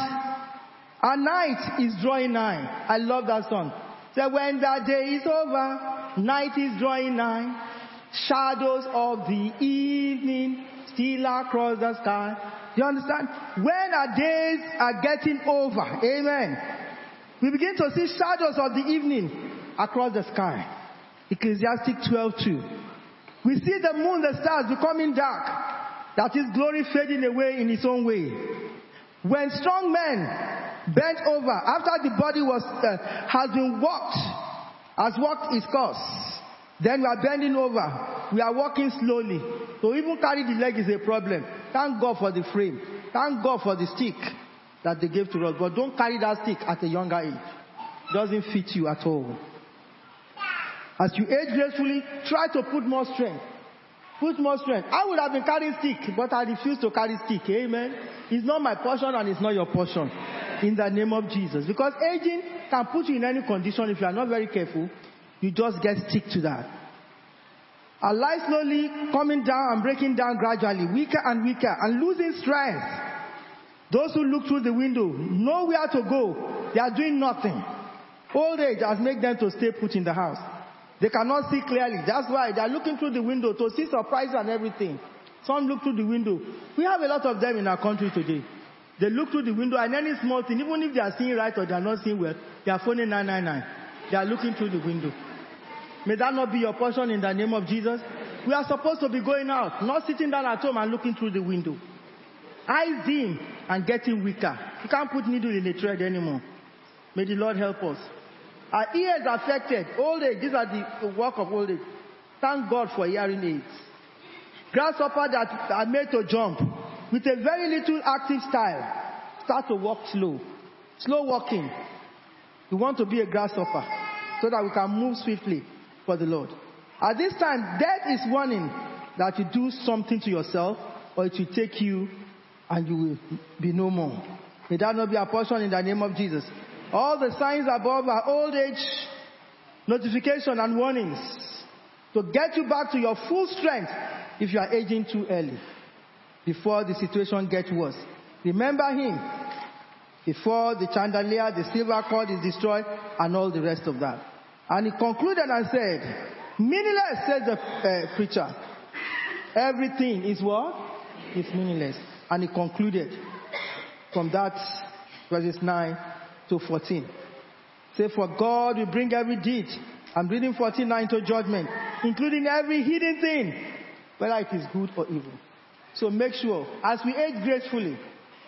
our night is drawing nigh. I love that song. So when that day is over, night is drawing nigh. Shadows of the evening still across the sky. You understand? When our days are getting over, amen, we begin to see shadows of the evening across the sky. Ecclesiastic 12 2. We see the moon, the stars becoming dark, that is glory fading away in its own way. When strong men bent over after the body was uh, has been walked, has walked its course, then we are bending over. We are walking slowly. So even carry the leg is a problem. Thank God for the frame. Thank God for the stick that they gave to us. But don't carry that stick at a younger age. Doesn't fit you at all. As you age gracefully, try to put more strength. Put more strength. I would have been carrying stick, but I refuse to carry stick. Amen. It's not my portion and it's not your portion. In the name of Jesus. Because aging can put you in any condition if you are not very careful. You just get stick to that. Our life slowly coming down and breaking down gradually, weaker and weaker, and losing strength. Those who look through the window know where to go. They are doing nothing. Old age has made them to stay put in the house. They cannot see clearly. That's why they are looking through the window to see surprise and everything. Some look through the window. We have a lot of them in our country today. They look through the window and any small thing, even if they are seeing right or they are not seeing well, they are phoning 999. They are looking through the window. May that not be your portion in the name of Jesus. We are supposed to be going out, not sitting down at home and looking through the window. Eyes dim and getting weaker. You can't put needle in a thread anymore. May the Lord help us. Our ears affected. Old age. These are the work of old age. Thank God for hearing aids. Grasshopper that are made to jump with a very little active style. Start to walk slow. Slow walking. We want to be a grasshopper so that we can move swiftly for the Lord. At this time, death is warning that you do something to yourself or it will take you and you will be no more. May that not be a portion in the name of Jesus. All the signs above are old age notification and warnings to get you back to your full strength if you are aging too early before the situation gets worse. Remember him before the chandelier, the silver cord is destroyed and all the rest of that. And he concluded and said, meaningless, says the uh, preacher. Everything is what? Is meaningless. And he concluded from that verses 9 to 14. Say, for God will bring every deed. I'm reading 14 9 to judgment, including every hidden thing, whether it is good or evil. So make sure, as we age gracefully,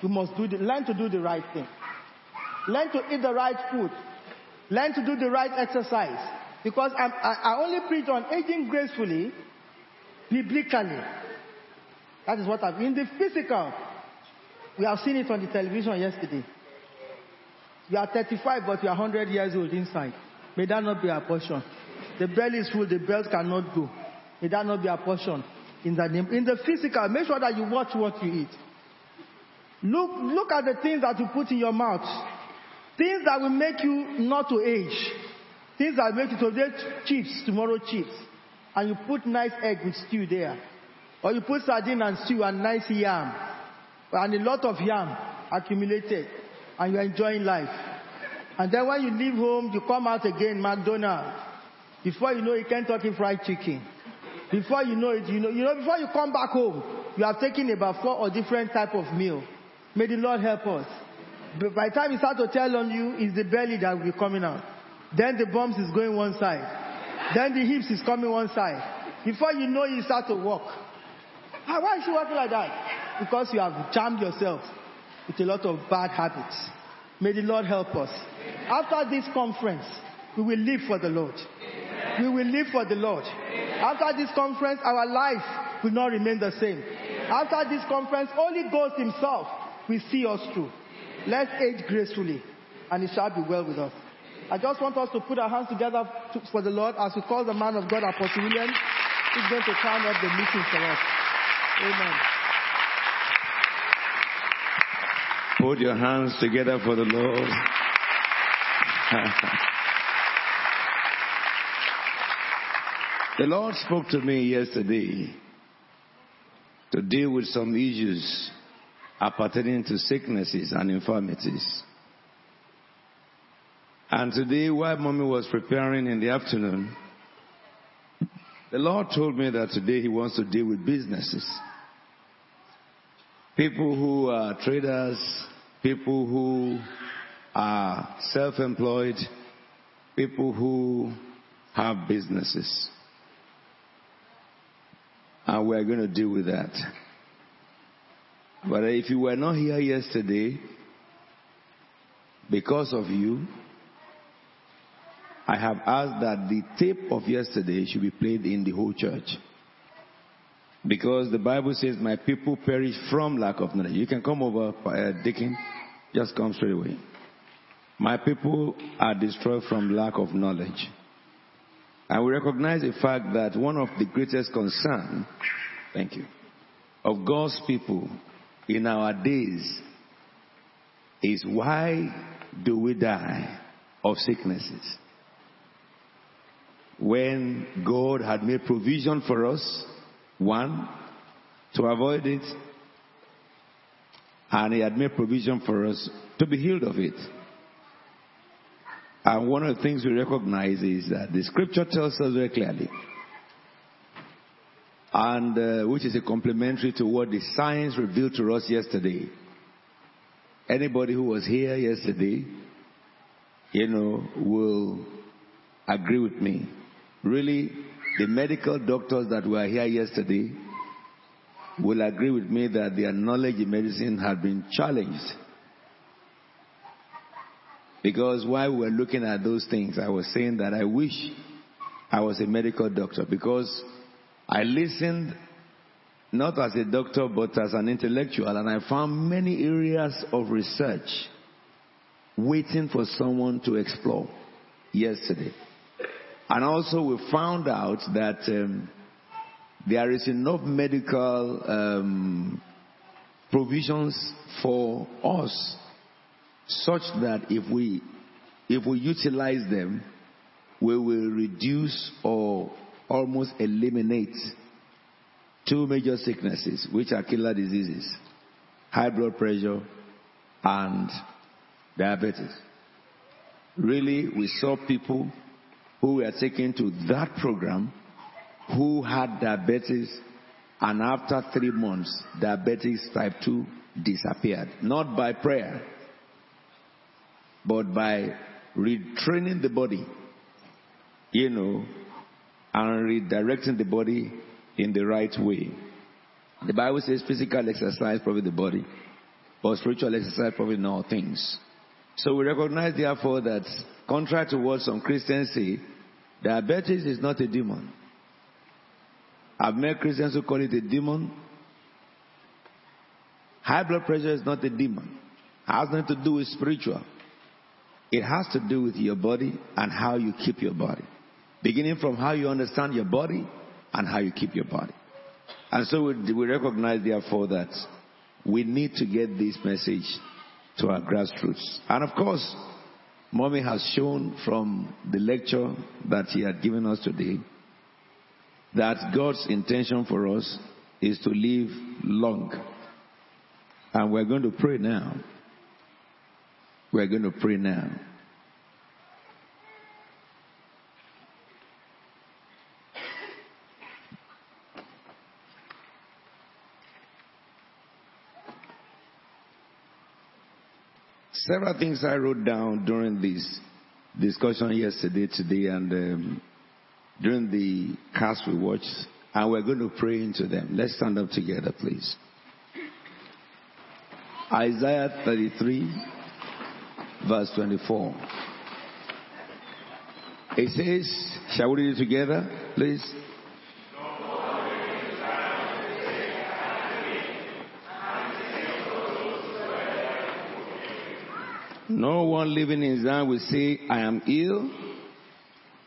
we must do the, learn to do the right thing. Learn to eat the right food. Learn to do the right exercise. Because I, I only preach on aging gracefully, biblically. That is what I've in the physical. We have seen it on the television yesterday. You are 35, but you are 100 years old inside. May that not be a portion. The belly is full, the belt cannot go. May that not be a portion. In the name, in the physical, make sure that you watch what you eat. Look, look at the things that you put in your mouth. Things that will make you not to age. Things that make you today chips, tomorrow chips. and you put nice egg with stew there. Or you put sardine and stew and nice yam. And a lot of yam accumulated. And you're enjoying life. And then when you leave home, you come out again, McDonald's. Before you know it, can't Kentucky Fried Chicken. Before you know it, you know, you know, before you come back home, you have taken about four or different type of meal. May the Lord help us. But by the time you start to tell on you, it's the belly that will be coming out. Then the bumps is going one side. Then the hips is coming one side. Before you know, you start to walk. Ah, why is she walking like that? Because you have charmed yourself with a lot of bad habits. May the Lord help us. After this conference, we will live for the Lord. We will live for the Lord. After this conference, our life will not remain the same. After this conference, Holy Ghost Himself will see us through. Let's age gracefully, and it shall be well with us. I just want us to put our hands together to, for the Lord as we call the man of God, Apostle William. He's going to turn up the meeting for us. Amen. Put your hands together for the Lord. <laughs> the Lord spoke to me yesterday to deal with some issues appertaining to sicknesses and infirmities. And today, while mommy was preparing in the afternoon, the Lord told me that today He wants to deal with businesses. People who are traders, people who are self employed, people who have businesses. And we're going to deal with that. But if you were not here yesterday, because of you, I have asked that the tape of yesterday should be played in the whole church. Because the Bible says, My people perish from lack of knowledge. You can come over, uh, Dickin. Just come straight away. My people are destroyed from lack of knowledge. And we recognize the fact that one of the greatest concern, thank you, of God's people in our days is why do we die of sicknesses? When God had made provision for us, one, to avoid it, and He had made provision for us to be healed of it. And one of the things we recognize is that the scripture tells us very clearly, and uh, which is a complementary to what the science revealed to us yesterday. Anybody who was here yesterday, you know, will agree with me. Really, the medical doctors that were here yesterday will agree with me that their knowledge in medicine had been challenged. Because while we were looking at those things, I was saying that I wish I was a medical doctor because I listened not as a doctor but as an intellectual and I found many areas of research waiting for someone to explore yesterday. And also we found out that um, there is enough medical um, provisions for us such that if we if we utilize them, we will reduce or almost eliminate two major sicknesses, which are killer diseases: high blood pressure and diabetes. Really, we saw people who were taken to that program who had diabetes and after three months, diabetes type 2 disappeared. Not by prayer, but by retraining the body, you know, and redirecting the body in the right way. The Bible says physical exercise profit the body, but spiritual exercise profit in all things. So we recognize therefore that contrary to what some Christians say, diabetes is not a demon. I've met Christians who call it a demon. High blood pressure is not a demon. It has nothing to do with spiritual. It has to do with your body and how you keep your body. Beginning from how you understand your body and how you keep your body. And so we, we recognize therefore that we need to get this message to our grassroots. And of course, Mommy has shown from the lecture that he had given us today that God's intention for us is to live long. And we're going to pray now. We're going to pray now. Several things I wrote down during this discussion yesterday, today, and um, during the cast we watched, and we're going to pray into them. Let's stand up together, please. Isaiah 33, verse 24. It says, shall we read it together, please? No one living in Zion will say, I am ill,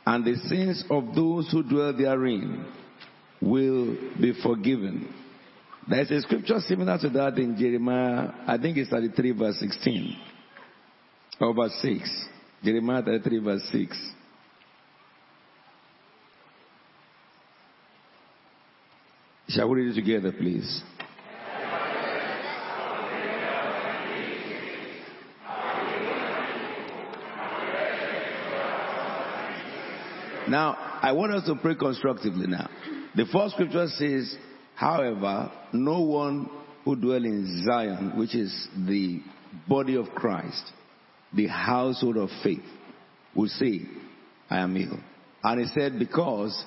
and the sins of those who dwell therein will be forgiven. There's a scripture similar to that in Jeremiah, I think it's 33 verse 16, or verse 6. Jeremiah 33 verse 6. Shall we read it together, please? Now, I want us to pray constructively now. The first scripture says, however, no one who dwell in Zion, which is the body of Christ, the household of faith, will say, I am ill. And he said, because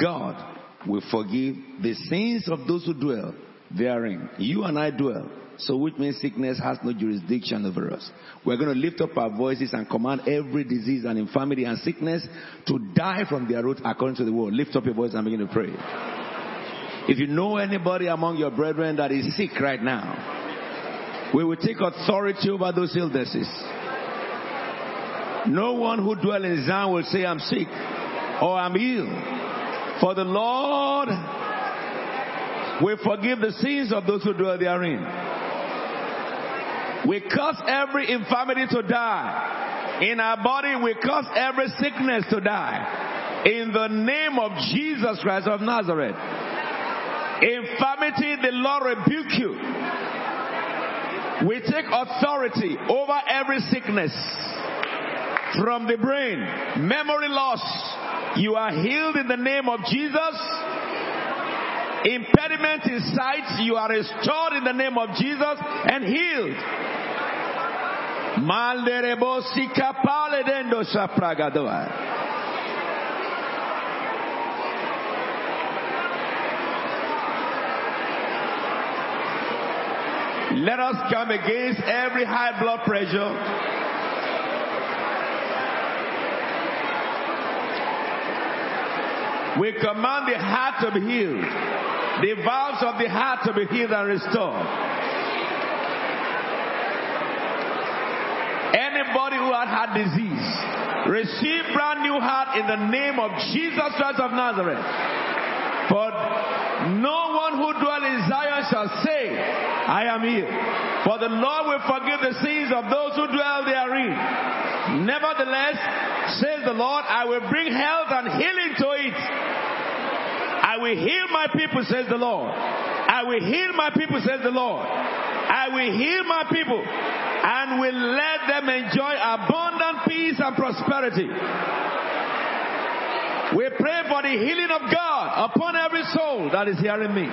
God will forgive the sins of those who dwell therein. You and I dwell. So which means sickness has no jurisdiction over us. We're going to lift up our voices and command every disease and infirmity and sickness to die from their root according to the word. Lift up your voice and begin to pray. If you know anybody among your brethren that is sick right now, we will take authority over those illnesses. No one who dwells in Zion will say, I'm sick or I'm ill. For the Lord will forgive the sins of those who dwell therein. We curse every infirmity to die. In our body, we curse every sickness to die. In the name of Jesus Christ of Nazareth. Infirmity, the Lord rebuke you. We take authority over every sickness from the brain, memory loss. You are healed in the name of Jesus. Impediment in sight, you are restored in the name of Jesus and healed. Let us come against every high blood pressure. We command the heart to be healed, the valves of the heart to be healed and restored. Anybody who had heart disease, receive brand new heart in the name of Jesus Christ of Nazareth. For no one who dwells in Zion shall say, I am here. For the Lord will forgive the sins of those who dwell therein. Nevertheless, says the Lord, I will bring health and healing to it. I will heal my people, says the Lord. I will heal my people, says the Lord. I will heal my people and will let them enjoy abundant peace and prosperity. We pray for the healing of God upon every soul that is hearing me.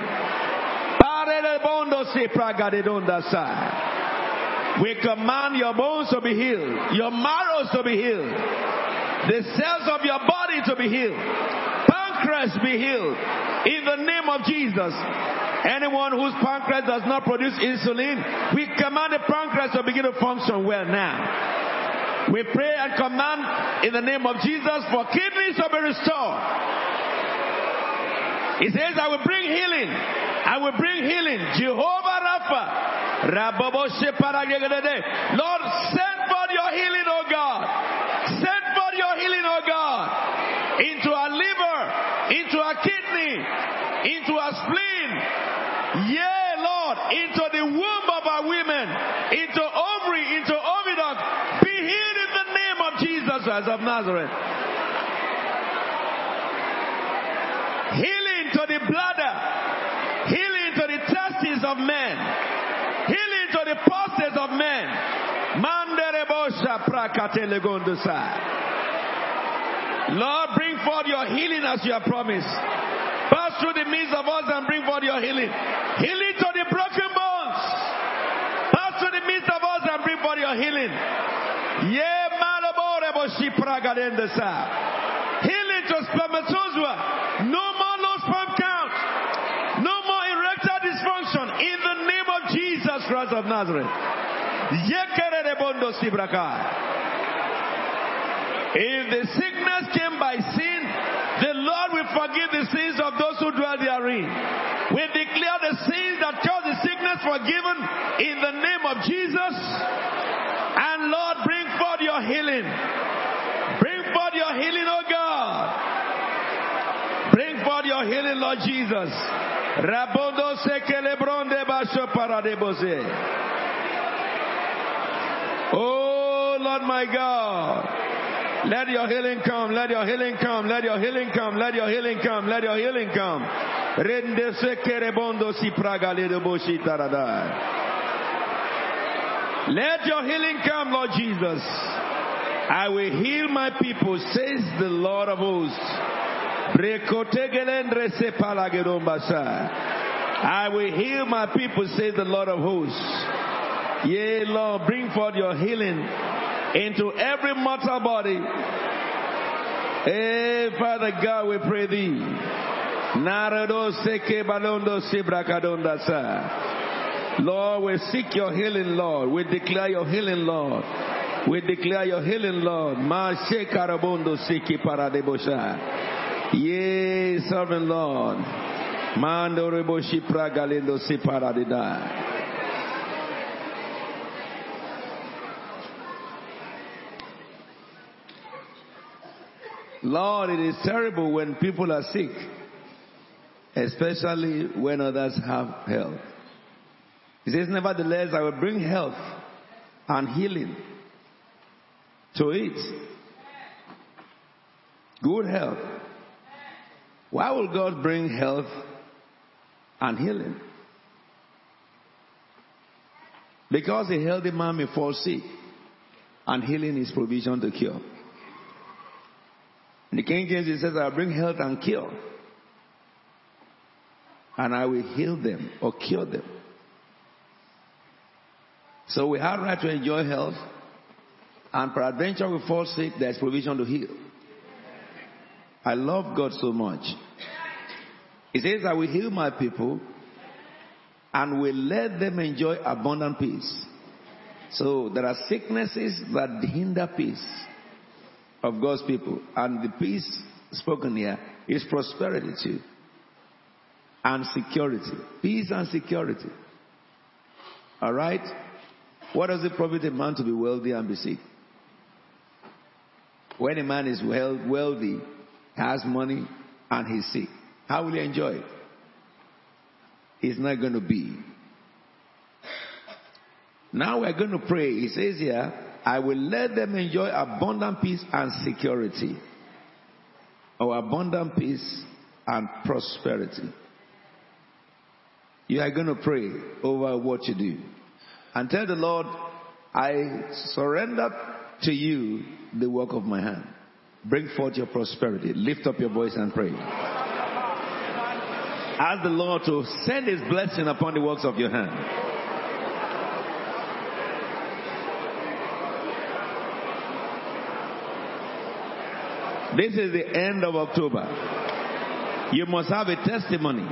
We command your bones to be healed, your marrows to be healed, the cells of your body to be healed, pancreas be healed in the name of Jesus. Anyone whose pancreas does not produce insulin, we command the pancreas to begin to function well now. We pray and command in the name of Jesus for kidneys to be restored. He says, I will bring healing. I will bring healing. Jehovah Rapha. Lord, send for your healing, oh God. Send for your healing, oh God. Into our liver, into our kidney, into our spleen. Yea, Lord, into the womb of our women, into ovary, into oviduct. Be healed in the name of Jesus Christ of Nazareth. Heal bladder, healing to the testes of men, healing to the prostate of men. Lord, bring forth your healing as you have promised. Pass through the midst of us and bring forth your healing. Healing to the broken bones. Pass through the midst of us and your healing. Ye malaboreboshi pragadendesa. Healing to spermatozoa. No more low sperm count. No more erectile dysfunction. In the name of Jesus Christ of Nazareth. Yekerebondo sibraka. If the sickness came by sin, the Lord will forgive the sins of those who dwell therein. We declare the sins that cause the sickness forgiven in the name of Jesus. And Lord, bring forth your healing. Bring forth your healing, oh God. Bring forth your healing, Lord Jesus. Rabondo paradebose. Oh Lord my God. Let your healing come, let your healing come, let your healing come, let your healing come, let your healing come. Rende si le boshi taradai. Let your healing come, Lord Jesus. I will heal my people, says the Lord of hosts. I will heal my people, says the Lord of hosts. Yea, Lord, bring forth your healing into every mortal body. Hey, Father God, we pray thee. Lord, we seek your healing, Lord. We declare your healing, Lord. We declare your healing, Lord. Ma shekarabondo siki paradebosha. Yea, sovereign Lord. Mando reboshi pragalendo si paradida. Lord, it is terrible when people are sick, especially when others have health. He says, Nevertheless, I will bring health and healing to eat. Good health. Why will God bring health and healing? Because a healthy man may fall sick, and healing is provision to cure. The King James, it says, I'll bring health and cure. And I will heal them or cure them. So we have right to enjoy health. And peradventure we fall sick, there's provision to heal. I love God so much. He says, I will heal my people and will let them enjoy abundant peace. So there are sicknesses that hinder peace of God's people. And the peace spoken here is prosperity too. And security. Peace and security. Alright? What does it profit a man to be wealthy and be sick? When a man is well, wealthy, has money, and he's sick, how will he enjoy it? It's not going to be. Now we're going to pray. He says here, I will let them enjoy abundant peace and security. Or abundant peace and prosperity. You are going to pray over what you do. And tell the Lord, I surrender to you the work of my hand. Bring forth your prosperity. Lift up your voice and pray. Ask the Lord to send his blessing upon the works of your hand. This is the end of October. You must have a testimony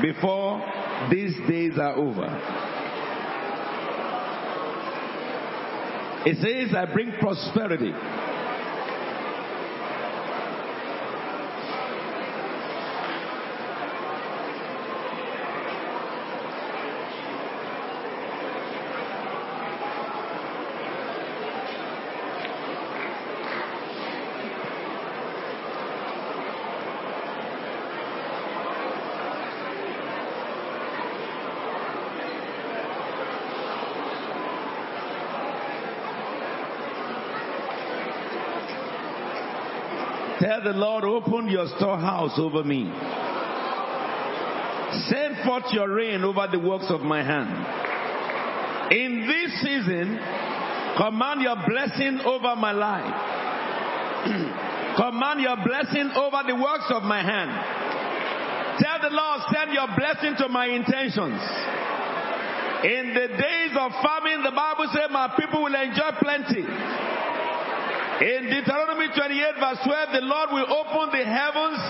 before these days are over. It says, I bring prosperity. Tell the Lord, open your storehouse over me. Send forth your rain over the works of my hand. In this season, command your blessing over my life. <clears throat> Command your blessing over the works of my hand. Tell the Lord, send your blessing to my intentions. In the days of famine, the Bible says, my people will enjoy plenty. In Deuteronomy 28 verse 12, the Lord will open the heavens,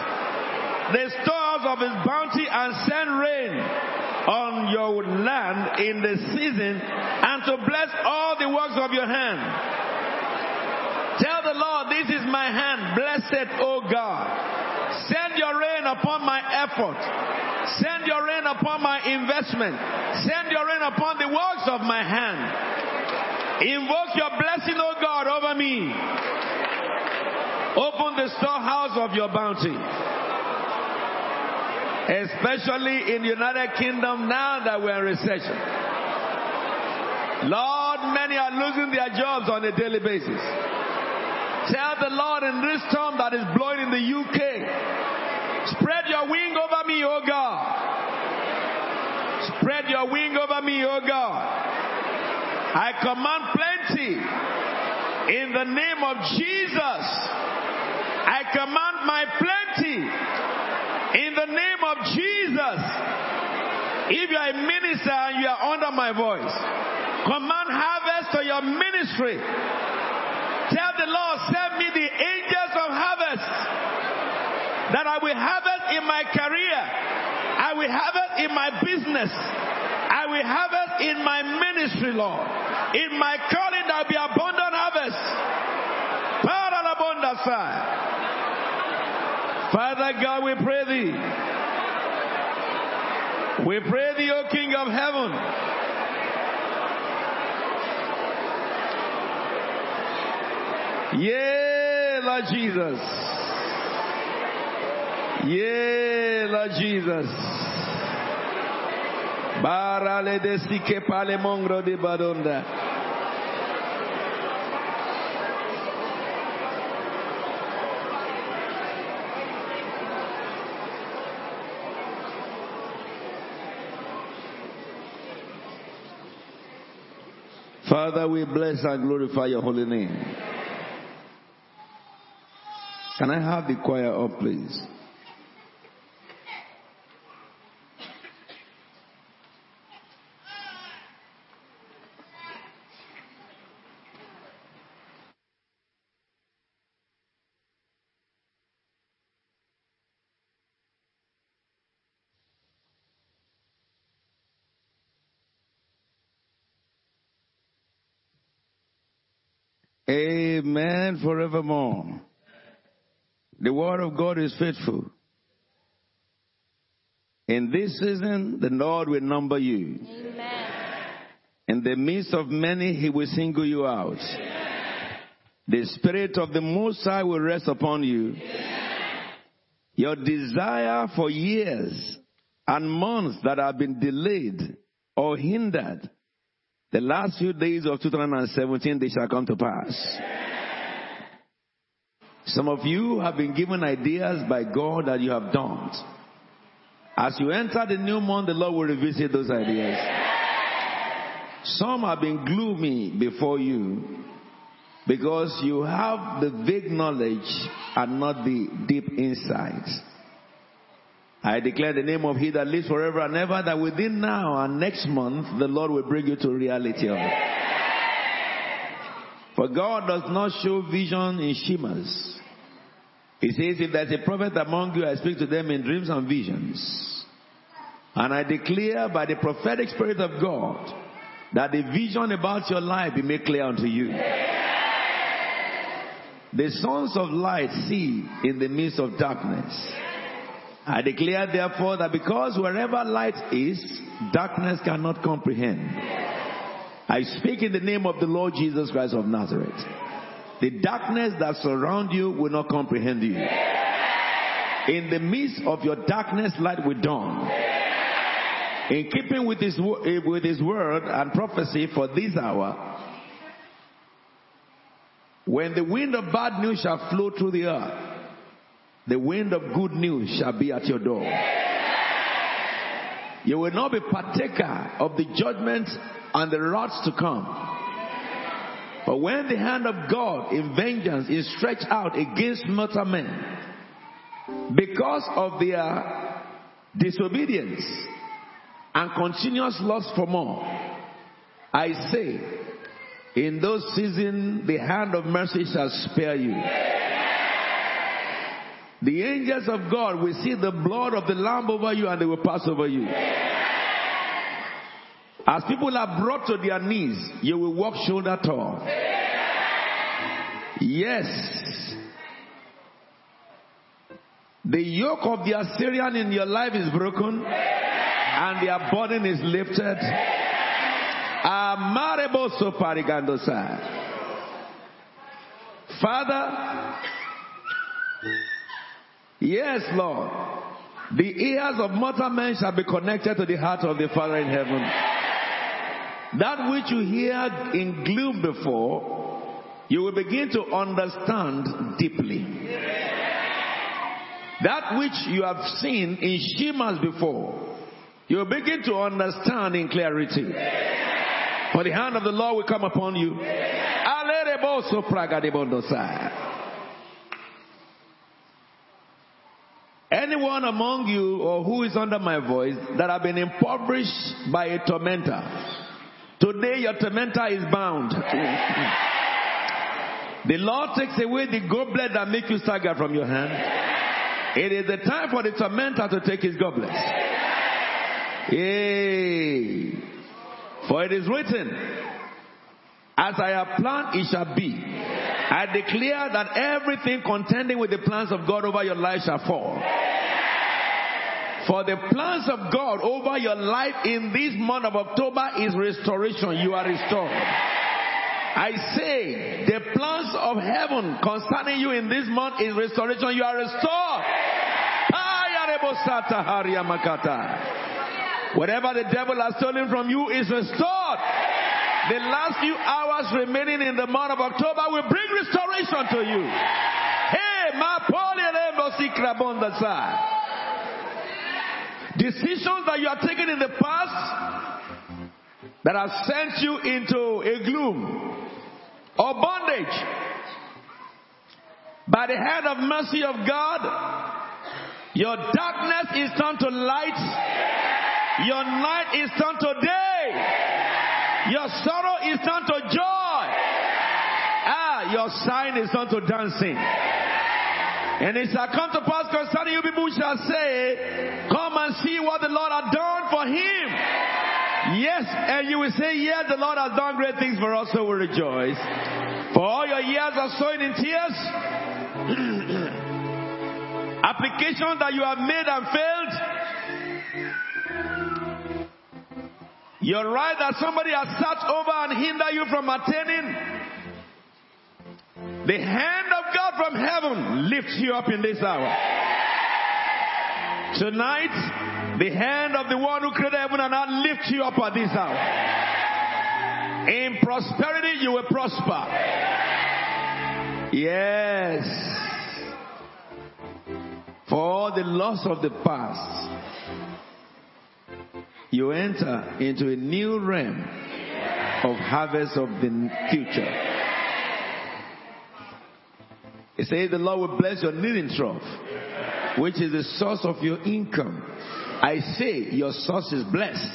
the stores of his bounty and send rain on your land in the season and to bless all the works of your hand. Tell the Lord, this is my hand. Blessed, O God. Send your rain upon my effort. Send your rain upon my investment. Send your rain upon the works of my hand. Invoke your blessing, O God, over me. Open the storehouse of your bounty. Especially in the United Kingdom now that we're in recession. Lord, many are losing their jobs on a daily basis. Tell the Lord in this storm that is blowing in the UK, spread your wing over me, O God. Spread your wing over me, O God. I command plenty in the name of Jesus. I command my plenty in the name of Jesus. If you are a minister and you are under my voice, command harvest to your ministry. Tell the Lord, send me the angels of harvest that I will harvest in my career. I will harvest in my business. I will harvest in my ministry, Lord. In my calling, will be abundant Father God, we pray thee. We pray thee, O King of heaven. Yeah, Lord Jesus. Yeah, Lord Jesus. Barale de sike pale mongro de badonda. Father, we bless and glorify your holy name. Can I have the choir up, please? Amen forevermore. The word of God is faithful. In this season, the Lord will number you. Amen. In the midst of many, He will single you out. The Spirit of the Most High will rest upon you. Your desire for years and months that have been delayed or hindered, the last few days of 2017, they shall come to pass. Some of you have been given ideas by God that you have done. As you enter the new month, the Lord will revisit those ideas. Some have been gloomy before you because you have the vague knowledge and not the deep insights. I declare the name of He that lives forever and ever that within now and next month the Lord will bring you to reality of it. For God does not show vision in shimmers. He says, if there's a prophet among you, I speak to them in dreams and visions. And I declare by the prophetic spirit of God that the vision about your life be made clear unto you. The sons of light see in the midst of darkness. I declare therefore that because wherever light is, darkness cannot comprehend. I speak in the name of the Lord Jesus Christ of Nazareth. The darkness that surround you will not comprehend you. In the midst of your darkness, light will dawn. In keeping with his, eh, with his word and prophecy for this hour, when the wind of bad news shall flow through the earth, the wind of good news shall be at your door. You will not be partaker of the judgment and the wrath to come. But when the hand of God in vengeance is stretched out against mortal men, because of their disobedience and continuous lust for more, I say, in those seasons, the hand of mercy shall spare you. The angels of God will see the blood of the Lamb over you and they will pass over you. As people are brought to their knees, you will walk shoulder tall. Yes. The yoke of the Assyrian in your life is broken and their burden is lifted. Parigandosa. Father, yes, Lord, the ears of mortal men shall be connected to the heart of the Father in heaven. That which you hear in gloom before, you will begin to understand deeply. That which you have seen in shimmers before, you will begin to understand in clarity. For the hand of the Lord will come upon you. Anyone among you or who is under my voice that have been impoverished by a tormentor, today your tormentor is bound. the Lord takes away the goblet that make you stagger from your hand. It is the time for the tormentor to take his goblet. Yay. For it is written, as I have planned, it shall be. I declare that everything contending with the plans of God over your life shall fall. For the plans of God over your life in this month of October is restoration. You are restored. I say the plans of heaven concerning you in this month is restoration. You are restored. Whatever the devil has stolen from you is restored. The last few hours remaining in the month of October will bring restoration to you. Hey, my Decisions that you are taking in the past that have sent you into a gloom or bondage by the hand of mercy of God, your darkness is turned to light. Your night is turned to day. Your sorrow is turned to joy. Ah, your sign is turned to dancing. And it shall come to pass concerning you people shall say, Come and see what the Lord has done for him. Yes, and you will say, Yes, the Lord has done great things for us, so we rejoice. For all your years are sowing in tears, <clears throat> applications that you have made and failed, you're right that somebody has sat over and hindered you from attaining. The hand of God from heaven lifts you up in this hour. Tonight, the hand of the one who created heaven and earth lifts you up at this hour. In prosperity, you will prosper. Yes. For the loss of the past, you enter into a new realm of harvest of the future. It says the Lord will bless your kneading trough, which is the source of your income. I say your source is blessed.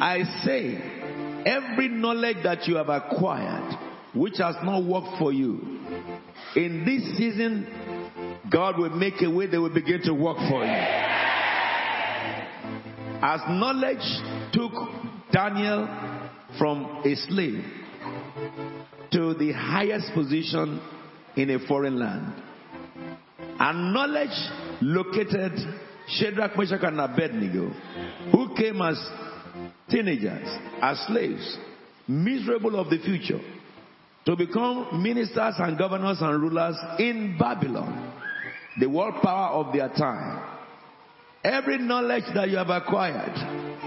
I say every knowledge that you have acquired, which has not worked for you, in this season, God will make a way that will begin to work for you. As knowledge took Daniel from a slave to the highest position in a foreign land. And knowledge located Shadrach, Meshach, and Abednego, who came as teenagers, as slaves, miserable of the future, to become ministers and governors and rulers in Babylon, the world power of their time. Every knowledge that you have acquired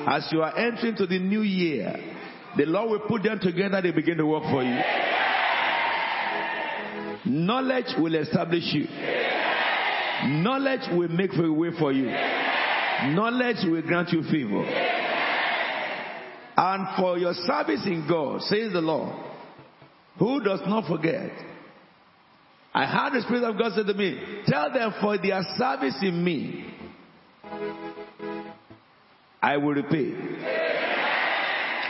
as you are entering to the new year, the Lord will put them together, they begin to work for you. Knowledge will establish you. Knowledge will make a way for you. Knowledge will grant you favor. And for your service in God, says the Lord, who does not forget. I heard the Spirit of God say to me, Tell them for their service in me, I will repay.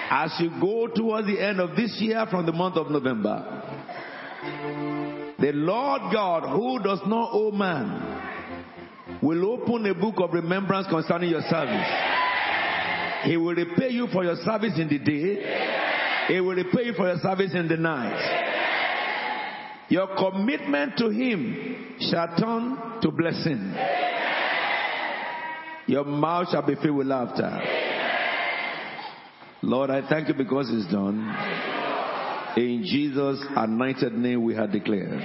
As you go towards the end of this year from the month of November, the Lord God, who does not owe man, will open a book of remembrance concerning your service. He will repay you for your service in the day. He will repay you for your service in the night. Your commitment to Him shall turn to blessing. Your mouth shall be filled with laughter. Lord, I thank you because it's done. In Jesus' anointed name we have declared.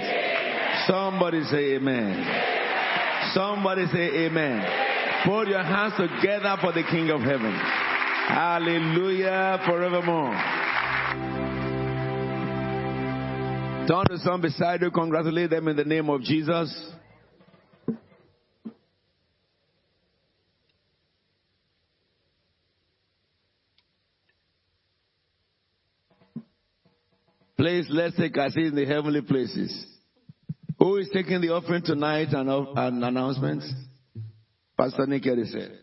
Somebody say amen. Somebody say amen. Put your hands together for the King of Heaven. Hallelujah forevermore. Turn to some beside you, congratulate them in the name of Jesus. Please, let's take our seat in the heavenly places. Who is taking the offering tonight and, and announcements? Pastor Nick said.